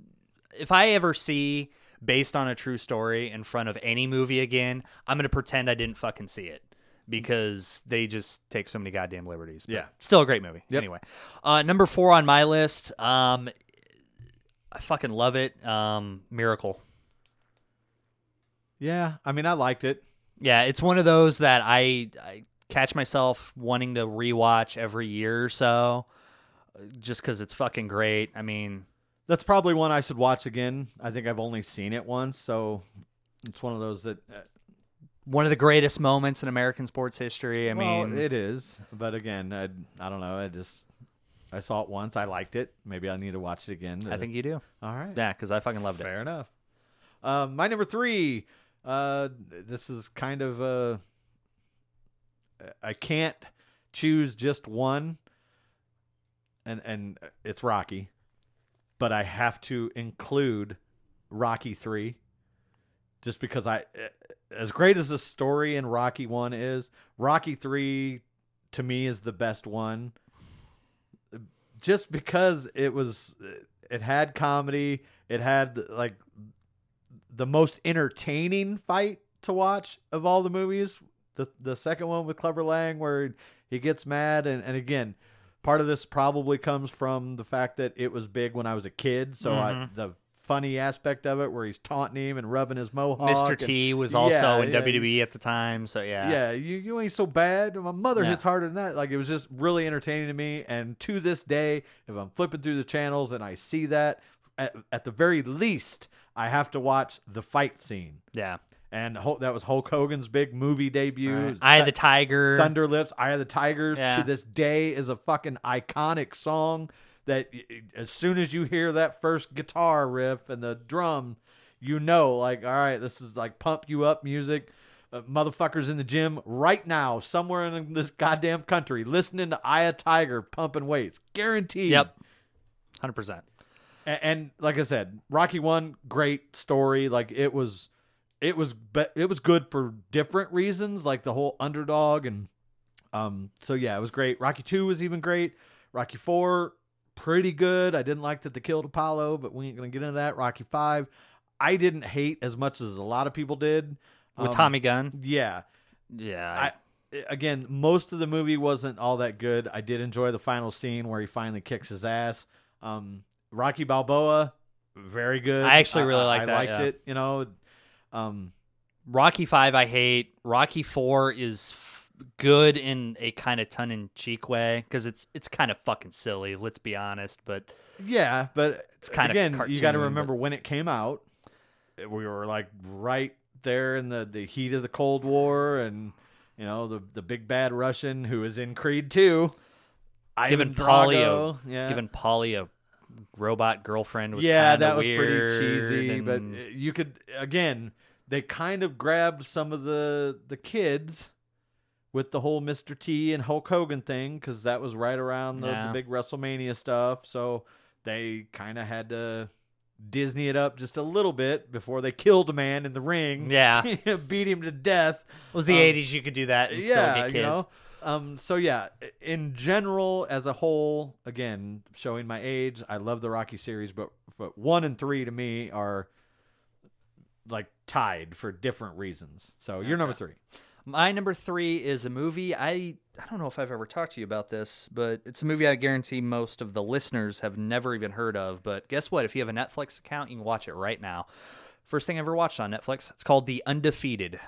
if I ever see based on a true story in front of any movie again, I'm gonna pretend I didn't fucking see it because they just take so many goddamn liberties. But Yeah. still a great movie. Yep. Anyway, uh, number four on my list. Um, I fucking love it. Um, Miracle. yeah, I mean, I liked it. Yeah, it's one of those that I, I catch myself wanting to rewatch every year or so, uh, just because it's fucking great. I mean, That's probably one I should watch again. I think I've only seen it once, so it's one of those that. One of the greatest moments in American sports history. I well, mean, it is, but again, I, I don't know. I just I saw it once. I liked it. Maybe I need to watch it again. I think you do. All right. Yeah, because I fucking loved it. Fair enough. Um, my number three. Uh, this is kind of uh, I can't choose just one, and and it's Rocky, but I have to include Rocky three, just because I, eh, eh, as great as the story in Rocky one is, Rocky three, to me is the best one. Just because it was, eh, it had comedy, it had like the most entertaining fight to watch of all the movies. The the second one with Clubber Lang where he gets mad and, and again, part of this probably comes from the fact that it was big when I was a kid. So I, mm-hmm. the funny aspect of it where he's taunting him and rubbing his mohawk. Mr. and- T was also Yeah, in yeah, WWE at the time, so yeah. yeah, you, you ain't so bad. My mother Yeah. hits harder than that. Like it was just really entertaining to me. And to this day, if I'm flipping through the channels and I see that, at, at the very least, I have to watch the fight scene. Yeah. And that was Hulk Hogan's big movie debut. Right. Eye of the Tiger. Thunder Lips, Eye of the Tiger. Yeah. To this day is a fucking iconic song. That as soon as you hear that first guitar riff and the drum, you know, like, all right, this is like pump you up music. Uh, motherfuckers in the gym right now, somewhere in this goddamn country, listening to of Tiger pumping weights, guaranteed. Yep. 100%. And, and like I said, Rocky One, great story. Like it was, it was, be- it was good for different reasons, like the whole underdog and, um. So yeah, it was great. Rocky Two was even great. Rocky Four, pretty good. I didn't like that they killed Apollo, but we ain't gonna get into that. Rocky Five, I didn't hate as much as a lot of people did. With Um, Tommy Gunn. Yeah, Yeah. I, again, most of the movie wasn't all that good. I did enjoy the final scene where he finally kicks his ass. Um, Rocky Balboa, very good. I actually really like I that, liked yeah. it. You know, um, Rocky 5 I hate. Rocky 4 is good in a kind of tongue-in-cheek way cuz it's it's kind of fucking silly, let's be honest, but yeah, but It's kinda again, you got to remember when it came out. We were like right there in the the heat of the Cold War, and you know the the big bad Russian who was in Creed two. given Ivan Paulie a, Drago, yeah. given Paulie a robot girlfriend was yeah, that was pretty cheesy. But and- uh, you could again, they kind of grabbed some of the the kids with the whole Mr. T and Hulk Hogan thing because that was right around the, Yeah. the big WrestleMania stuff. So they kind of had to Disney it up just a little bit before they killed a man in the ring. Yeah. beat him to death. it was the um, 80s you could do that and still yeah, get kids. you know. Um, so yeah, in general, as a whole, again, showing my age, I love the Rocky series, but but one and three to me are like tied for different reasons. So you're number three. My number three is a movie. I I don't know if I've ever talked to you about this, but it's a movie I guarantee most of the listeners have never even heard of. But guess what? If you have a Netflix account, you can watch it right now. First thing I ever watched on Netflix. It's called The Undefeated.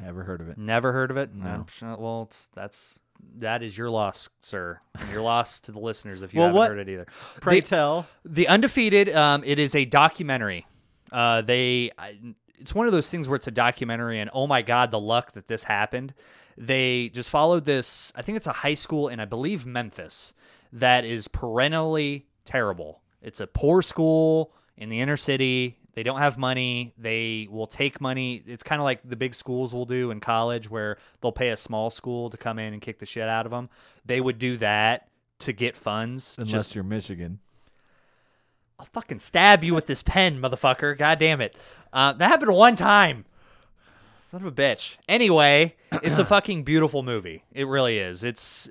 Never heard of it. Never heard of it? No. Sure- well, it's, that's that is your loss, sir. And your loss to the listeners if you Well, haven't what- heard it either. Pray The- tell. the Undefeated, um, it is a documentary. Uh, they, I, it's one of those things where it's a documentary, and oh my god, the luck that this happened. They just followed this. I think it's a high school in I believe Memphis that is perennially terrible. It's a poor school in the inner city. They don't have money. They will take money. It's kind of like the big schools will do in college, where they'll pay a small school to come in and kick the shit out of them. They would do that to get funds. Unless just you're Michigan. I'll fucking stab you with this pen, motherfucker. God damn it. Uh, that happened one time. Son of a bitch. Anyway, it's a fucking beautiful movie. It really is. It's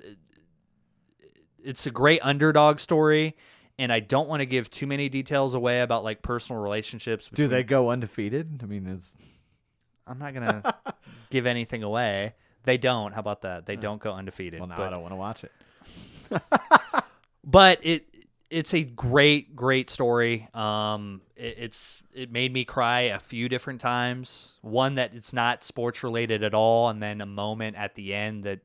it's a great underdog story, and I don't want to give too many details away about like personal relationships. Do they go undefeated? I mean, it's I'm not gonna give anything away. They don't. How about that? They don't go undefeated. well, now but, I don't want to watch it. but it it's a great great story. Um it, it's it made me cry a few different times. One that it's not sports related at all and then a moment at the end that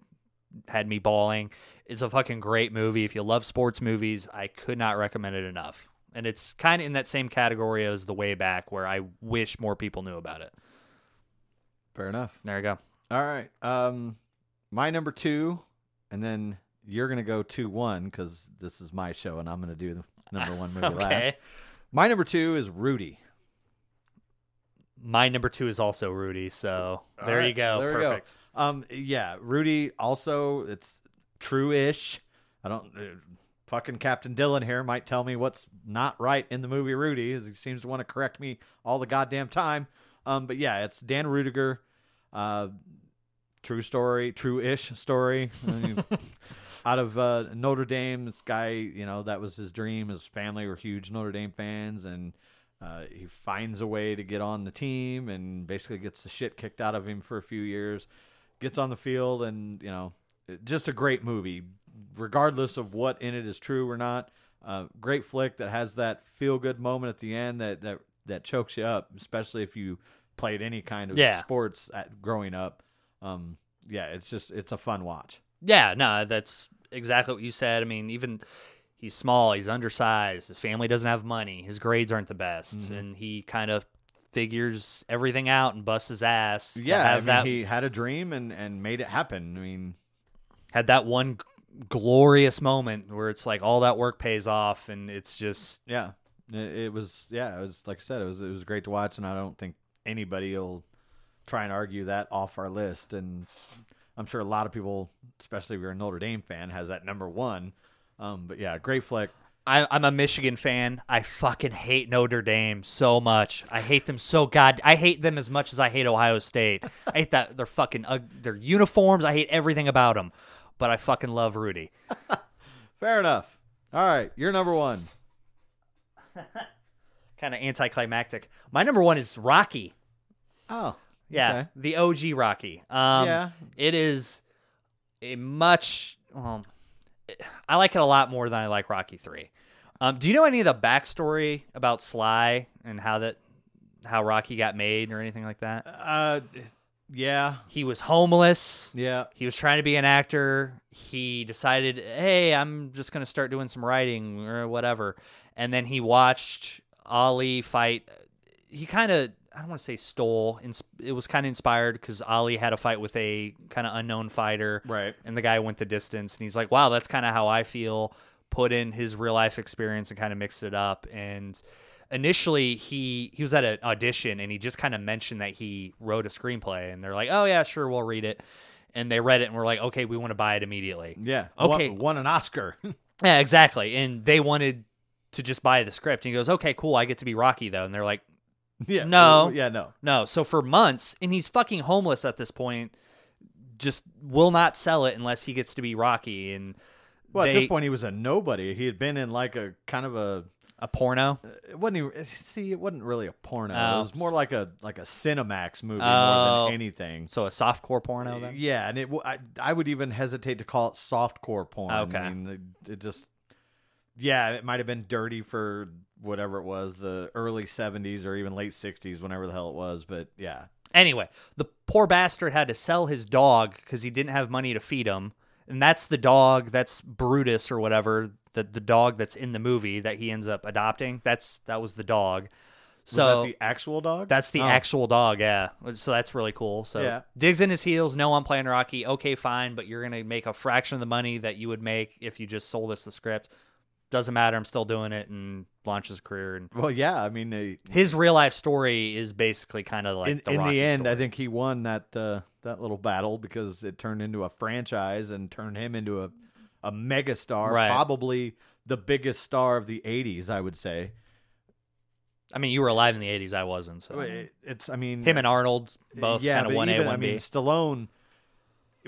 had me bawling. It's a fucking great movie. If you love sports movies i could not recommend it enough. And it's kind of in that same category as the way back where i wish more people knew about it. Fair enough. there you go. All right. Um, my number two, and then you're gonna go two one because this is my show, and I'm gonna do the number one movie last. My number two is Rudy. my number two is also rudy so there right, you go there we go. perfect Um, yeah, Rudy. Also, it's true-ish. I don't. Uh, fucking Captain Dylan here might tell me what's not right in the movie Rudy, as he seems to want to correct me all the goddamn time. Um, but yeah, it's Dan Ruettiger. Uh, true story, true-ish story. Out of uh, Notre Dame, this guy, you know, that was his dream. His family were huge Notre Dame fans, and uh, he finds a way to get on the team, and basically gets the shit kicked out of him for a few years. Gets on the field, and you know, just a great movie, regardless of what in it is true or not. Uh, great flick that has that feel-good moment at the end that that that chokes you up, especially if you played any kind of Yeah. sports at growing up. Um, yeah, it's just it's a fun watch. Yeah, no, that's exactly what you said. I mean, even he's small, he's undersized, his family doesn't have money, his grades aren't the best, Mm-hmm. and he kind of figures everything out and busts his ass. to Yeah, I have mean, that he had a dream and and made it happen. I mean, had that one glorious moment where it's like all that work pays off, and it's just yeah, it, it was yeah, it was like I said, it was it was great to watch, and I don't think anybody will try and argue that off our list. And I'm sure a lot of people, especially if you're a Notre Dame fan, has that number one. Um, but yeah, great flick. I, I'm a Michigan fan. I fucking hate Notre Dame so much. I hate them so god. I hate them as much as I hate Ohio State. I hate that their fucking uh, their uniforms. I hate everything about them. But I fucking love Rudy. Fair enough. All right, you're number one. Kind of anticlimactic. My number one is Rocky. Oh, Yeah, okay. the OG Rocky. Um, Yeah. it is a much. Well, I like it a lot more than I like Rocky Three. Um, do you know any of the backstory about Sly and how that how Rocky got made or anything like that? Uh, yeah, He was homeless. yeah. He was trying to be an actor. He decided, hey, I'm just going to start doing some writing or whatever. And then he watched Ali fight. He kind of, I don't want to say stole. It was kind of inspired because Ali had a fight with a kind of unknown fighter. Right. And the guy went the distance. And he's like, wow, that's kind of how I feel. Put in his real life experience and kind of mixed it up. And initially he he was at an audition and he just kind of mentioned that he wrote a screenplay and they're like oh yeah sure we'll read it and they read it and were like okay we want to buy it immediately Yeah. Okay. Won, won an Oscar. yeah exactly and they wanted to just buy the script and he goes okay cool i get to be rocky though and they're like yeah. No. Yeah. No. no so for months and he's fucking homeless at this point just will not sell it unless he gets to be rocky and Well, at they- this point, he was a nobody. He had been in like a kind of a a porno uh, it wasn't even, see it wasn't really a porno Oh. it was oh. more like a like a cinemax movie more Oh. than anything so a softcore porno uh, then yeah and it w- I, I would even hesitate to call it softcore porn Okay. I mean, it, it just yeah it might have been dirty for whatever it was the early 70s or even late 60s whenever the hell it was but yeah Anyway, the poor bastard had to sell his dog because he didn't have money to feed him. And that's the dog, that's Brutus or whatever, the, the dog that's in the movie that he ends up adopting. That's that was the dog. was So that the actual dog that's the Oh. actual dog, yeah. So that's really cool. So Yeah. digs in his heels. No, I'm playing Rocky. Okay, fine, but you're gonna make a fraction of the money that you would make if you just sold us the script. Doesn't matter. I'm still doing it, and launches a career. And well yeah i mean his real life story is basically kind of like in, the in the end, I think he won that uh, that little battle because it turned into a franchise and turned him into a a megastar, Right. probably the biggest star of the '80s, I would say. I mean, you were alive in the '80s. I wasn't. So it's I mean him and Arnold both yeah, kind of one A, one I mean, Stallone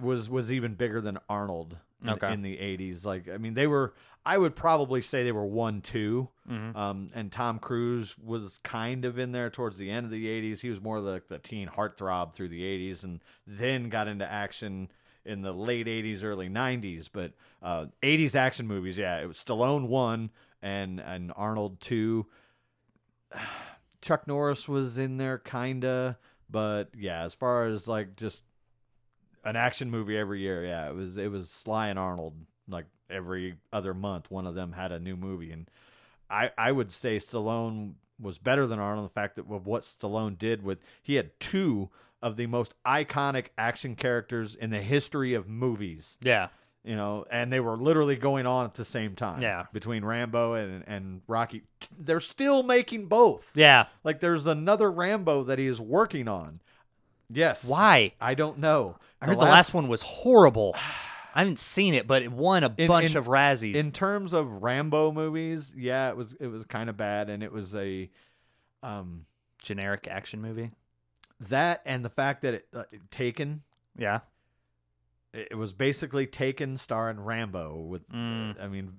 was was even bigger than Arnold in, Okay. in the '80s. Like, I mean, they were. I would probably say they were one, 2 Mm-hmm. Um, and Tom Cruise was kind of in there towards the end of the '80s. He was more the the teen heartthrob through the '80s, and then got into action in the late '80s, early '90s. But uh, '80s action movies, yeah, it was Stallone one and and Arnold two. Chuck Norris was in there, kinda, but yeah, as far as like just an action movie every year, yeah, it was it was Sly and Arnold. Like every other month, one of them had a new movie, and I I would say Stallone was better than Arnold. in The fact that what Stallone did with he had two of the most iconic action characters in the history of movies yeah, you know, and they were literally going on at the same time. Yeah. between Rambo and and Rocky, they're still making both. yeah. Like there's another Rambo that he is working on. Yes. Why? I don't know. I heard the last one was horrible. I haven't seen it, but it won a In- bunch in- of Razzies. In terms of Rambo movies, yeah, it was it was kind of bad, and it was a um Generic action movie. that and the fact that it uh, Taken. Yeah. It it was basically Taken starring Rambo with, Mm. I mean,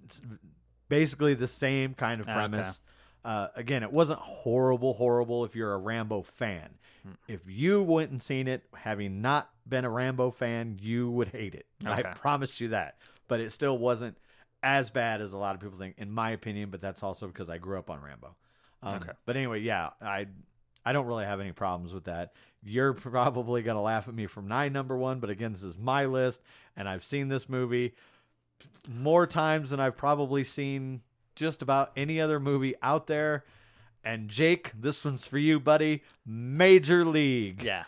basically the same kind of Okay. premise. Uh, again, it wasn't horrible, horrible if you're a Rambo fan. Hmm. If you went and seen it, having not been a Rambo fan, you would hate it. I Okay. promise you that. But it still wasn't as bad as a lot of people think, in my opinion. But that's also because I grew up on Rambo. Um, Okay. But anyway, yeah, I I don't really have any problems with that. You're probably gonna laugh at me from nine number one, but again, this is my list, and I've seen this movie more times than I've probably seen just about any other movie out there. And Jake, this one's for you, buddy. Major League. Yeah.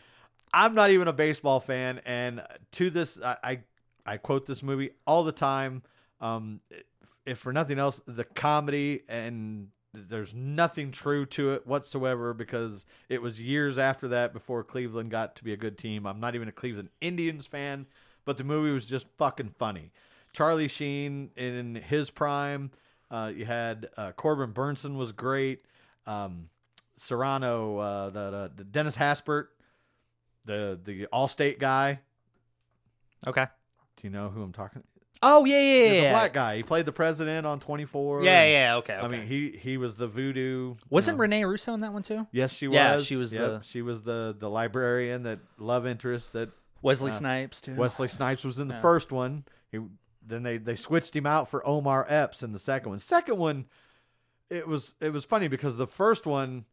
I'm not even a baseball fan, and to this, I I, I quote this movie all the time. Um, if for nothing else, the comedy and there's nothing true to it whatsoever because it was years after that before Cleveland got to be a good team. I'm not even a Cleveland Indians fan, but the movie was just fucking funny. Charlie Sheen in his prime. Uh, you had uh, Corbin Bernsen was great. Um, Cerrano, uh, the, the, Dennis Haysbert, the the Allstate guy. Okay. Do you know who I'm talking? Oh yeah, yeah, yeah. the yeah. black guy. He played the president on 24. Yeah, and- yeah. Okay. okay. I mean, he he was the voodoo. wasn't know- Rene Russo in that one too? Yes, she was. Yeah, she was Yep, the- she was the the librarian that love interest that Wesley Uh, Snipes too. Wesley Snipes was in the first one. He then they they switched him out for Omar Epps in the second one. Second one, it was it was funny because the first one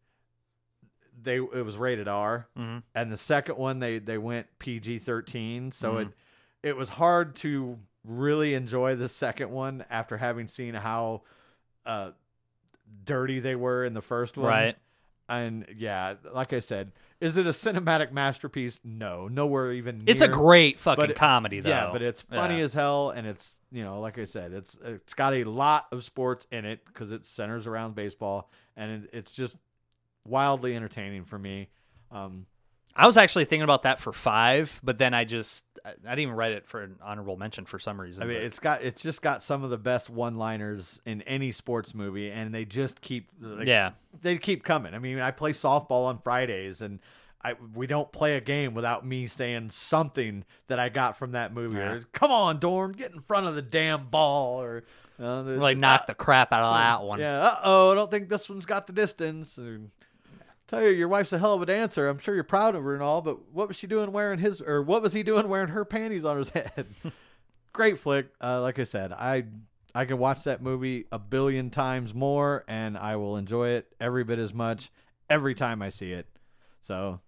they it was rated R, Mhm. and the second one they they went PG thirteen. So Mhm. it it was hard to really enjoy the second one after having seen how uh dirty they were in the first one. Right. And yeah, like I said, is it a cinematic masterpiece? No, nowhere even. Near, It's a great fucking it- comedy though. Yeah, but it's funny Yeah. as hell, and it's you know, like I said, it's it's got a lot of sports in it because it centers around baseball, and it, it's just wildly entertaining for me. Um, I was actually thinking about that for five, but then I just I, didn't even write it for an honorable mention for some reason. I mean, but- it's got it's just got some of the best one-liners in any sports movie, and they just keep like, yeah, they keep coming. I mean, I play softball on Fridays, and I we don't play a game without me saying something that I got from that movie. Yeah. Or, Come on, Dorn, get in front of the damn ball, or uh, the- really knocked the crap out of that one. Yeah. Uh oh, I don't think this one's got the distance. Tell you, your wife's a hell of a dancer. I'm sure you're proud of her and all, but what was she doing wearing his, or what was he doing wearing her panties on his head? Great flick. Uh, like I said, I I can watch that movie a billion times more, and I will enjoy it every bit as much every time I see it. So,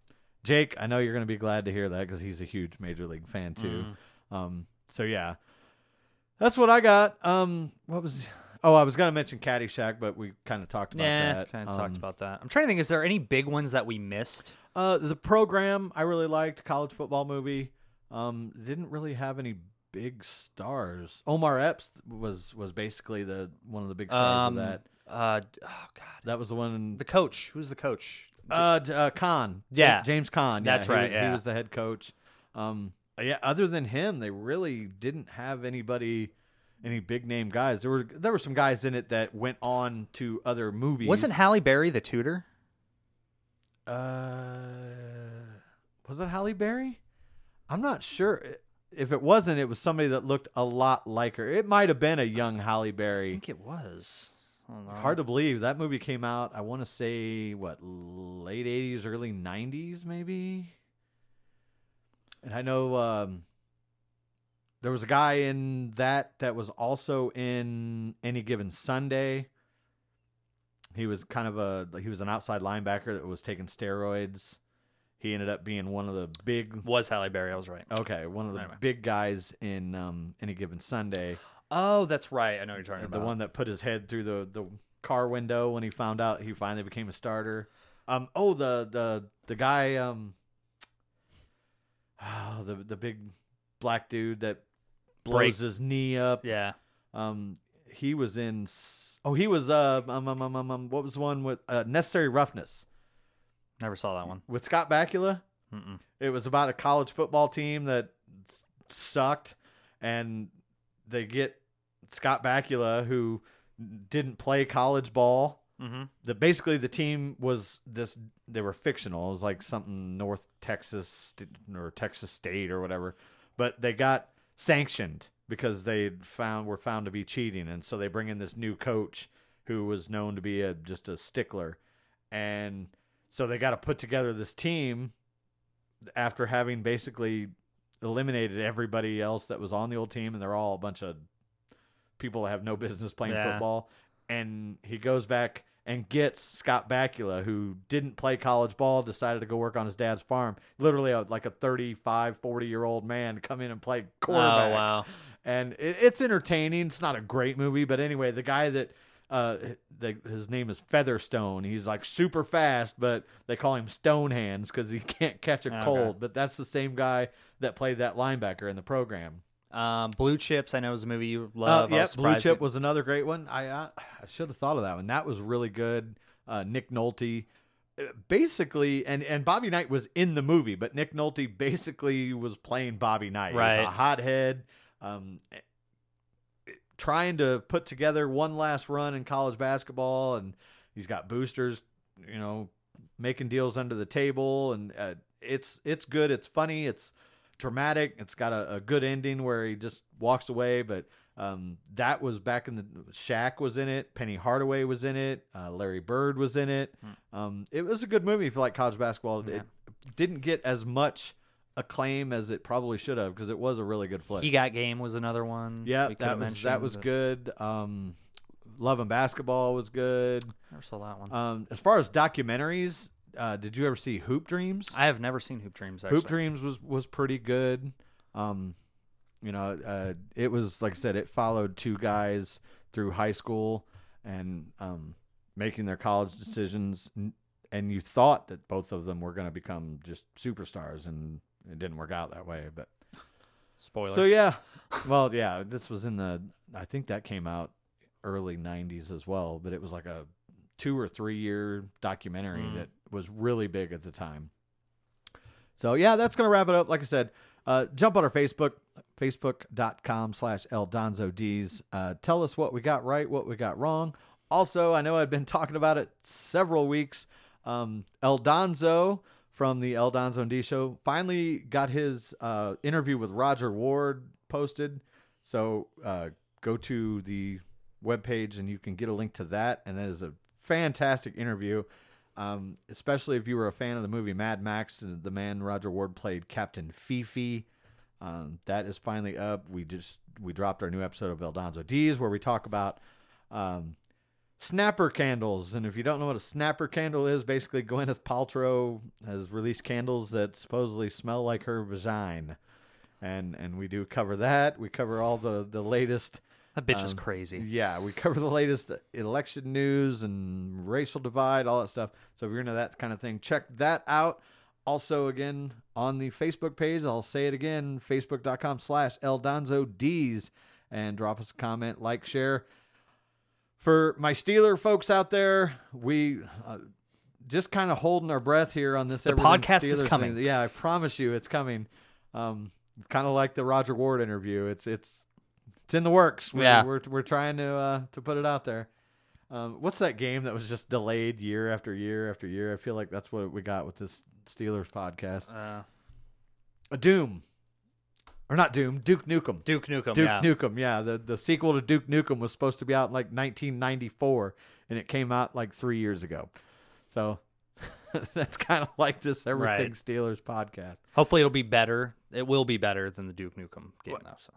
Jake, I know you're going to be glad to hear that because he's a huge Major League fan too. Um, so yeah, that's what I got. Um, what was? Oh, I was going to mention Caddyshack, but we kind of talked about Yeah, that. kind of Um, talked about that. I'm trying to think. Is there any big ones that we missed? Uh, the program I really liked, college football movie. Um, didn't really have any big stars. Omar Epps was was basically the one of the big stars Um, of that. Uh, oh god, That was the one. the coach. Who's the coach? uh, uh, Caan. Yeah. James Caan. Yeah, That's he right, was- He yeah. was the head coach. Um, yeah. Other than him, they really didn't have anybody any big name guys. There were there were some guys in it that went on to other movies. Wasn't Halle Berry the tutor? uh was it Halle Berry? I'm not sure. If it wasn't, it was somebody that looked a lot like her. It might have been a young Halle Berry. I think it was. Hard to believe that movie came out. I want to say what late '80s, early '90s, maybe. And I know um, there was a guy in that that was also in Any Given Sunday. He was kind of a he was an outside linebacker that was taking steroids. He ended up being one of the big was Halle Berry. I was right. okay one of the Anyway. big guys in um, Any Given Sunday. Oh, that's right. I know what you're talking the about. The one that put his head through the, the car window when he found out he finally became a starter. Um, oh, the the the guy, um, oh, the the big black dude that blows Break- his knee up. Yeah. Um, he was in. Oh, he was uh, um, um, um, um, um, what was one with uh, Necessary Roughness Never saw that one. with Scott Bakula? Mm-mm. It was about a college football team that sucked, and they get Scott Bakula, who didn't play college ball. Mm-hmm. The basically the team was this. They were fictional. It was like something North Texas or Texas State or whatever, but they got sanctioned because they found were found to be cheating, and so they bring in this new coach who was known to be a just a stickler, and so they got to put together this team after having basically eliminated everybody else that was on the old team, and they're all a bunch of people that have no business playing Yeah. football. And he goes back and gets Scott Bakula, who didn't play college ball, decided to go work on his dad's farm. Literally, a, like a 35, 40 year old man come in and play quarterback Oh wow. and it, it's entertaining. It's not a great movie, but anyway, the guy that uh, the, his name is Featherstone. He's like super fast, but they call him Stone Hands because he can't catch a Okay. cold. But that's the same guy that played that linebacker in the program. Um, Blue Chips. I know is a movie you Uh, love. I yeah, Blue Chip it- was another great one. I uh, I should have thought of that one. That was really good. Uh, Nick Nolte, uh, basically, and and Bobby Knight was in the movie, but Nick Nolte basically was playing Bobby Knight. He was Right. a hothead, um, trying to put together one last run in college basketball, and he's got boosters, you know, making deals under the table, and uh, it's it's good. It's funny. It's dramatic. It's got a, a good ending where he just walks away. But um, that was back in the Shaq was in it. Penny Hardaway was in it. Uh, Larry Bird was in it. Um, it was a good movie if you like college basketball. Yeah. It didn't get as much acclaim as it probably should have because it was a really good flick. He Got Game was another one. yeah, that was that was but good. Um, Love and Basketball was good. Never saw that one. Um, as far as documentaries, uh, did you ever see Hoop Dreams? I have never seen Hoop Dreams. Actually. Hoop Dreams was was pretty good. Um, you know, uh, it was like I said, it followed two guys through high school and um, making their college decisions, and you thought that both of them were going to become just superstars, and it didn't work out that way. But Spoiler. so yeah, well, yeah, this was in the. I think that came out early '90s as well, but it was like a two or three year documentary Mm. that was really big at the time. So yeah, that's gonna wrap it up. Like I said, uh, jump on our Facebook, facebook.com slash eldonzods. Uh, tell us what we got right, what we got wrong. Also, I know I've been talking about it several weeks. Um, El Donzo from the Eldonzo and D show finally got his uh, interview with Roger Ward posted. So uh, go to the webpage and you can get a link to that. And that is a fantastic interview. Um, especially if you were a fan of the movie Mad Max, the man Roger Ward played Captain Fifi. Um, that is finally up. We just we dropped our new episode of Eldonzo D's where we talk about um, snapper candles. And if you don't know what a snapper candle is, basically Gwyneth Paltrow has released candles that supposedly smell like her vagina. And and we do cover that. We cover all the the latest that bitch is um, crazy. yeah, we cover the latest election news and racial divide, all that stuff. So if you're into that kind of thing, check that out. Also, again, on the Facebook page, I'll say it again, facebook.com slash eldonzods, and drop us a comment, like, share. For my Steeler folks out there, we uh, just kind of holding our breath here on this. The podcast is coming. thing. Yeah, I promise you, it's coming. Um, kind of like the Roger Ward interview. It's it's it's in the works. We're, Yeah. we're we're trying to uh, to put it out there. Um, what's that game that was just delayed year after year after year? I feel like that's what we got with this Steelers podcast. Uh, A Doom, or not Doom, Duke Nukem. Duke Nukem. Duke yeah. Nukem, yeah. The the sequel to Duke Nukem was supposed to be out in like 1994, and it came out like three years ago. So that's kind of like this Everything Right. Steelers podcast. Hopefully, it'll be better. It will be better than the Duke Nukem game, though. So.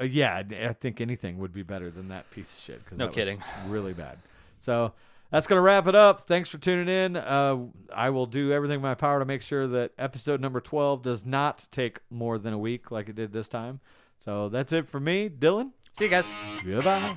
Uh, yeah, I think anything would be better than that piece of shit. Cause No kidding. really bad. So that's gonna wrap it up. Thanks for tuning in. Uh, I will do everything in my power to make sure that episode number 12 does not take more than a week like it did this time. So that's it for me, Dylan. See you guys. Goodbye.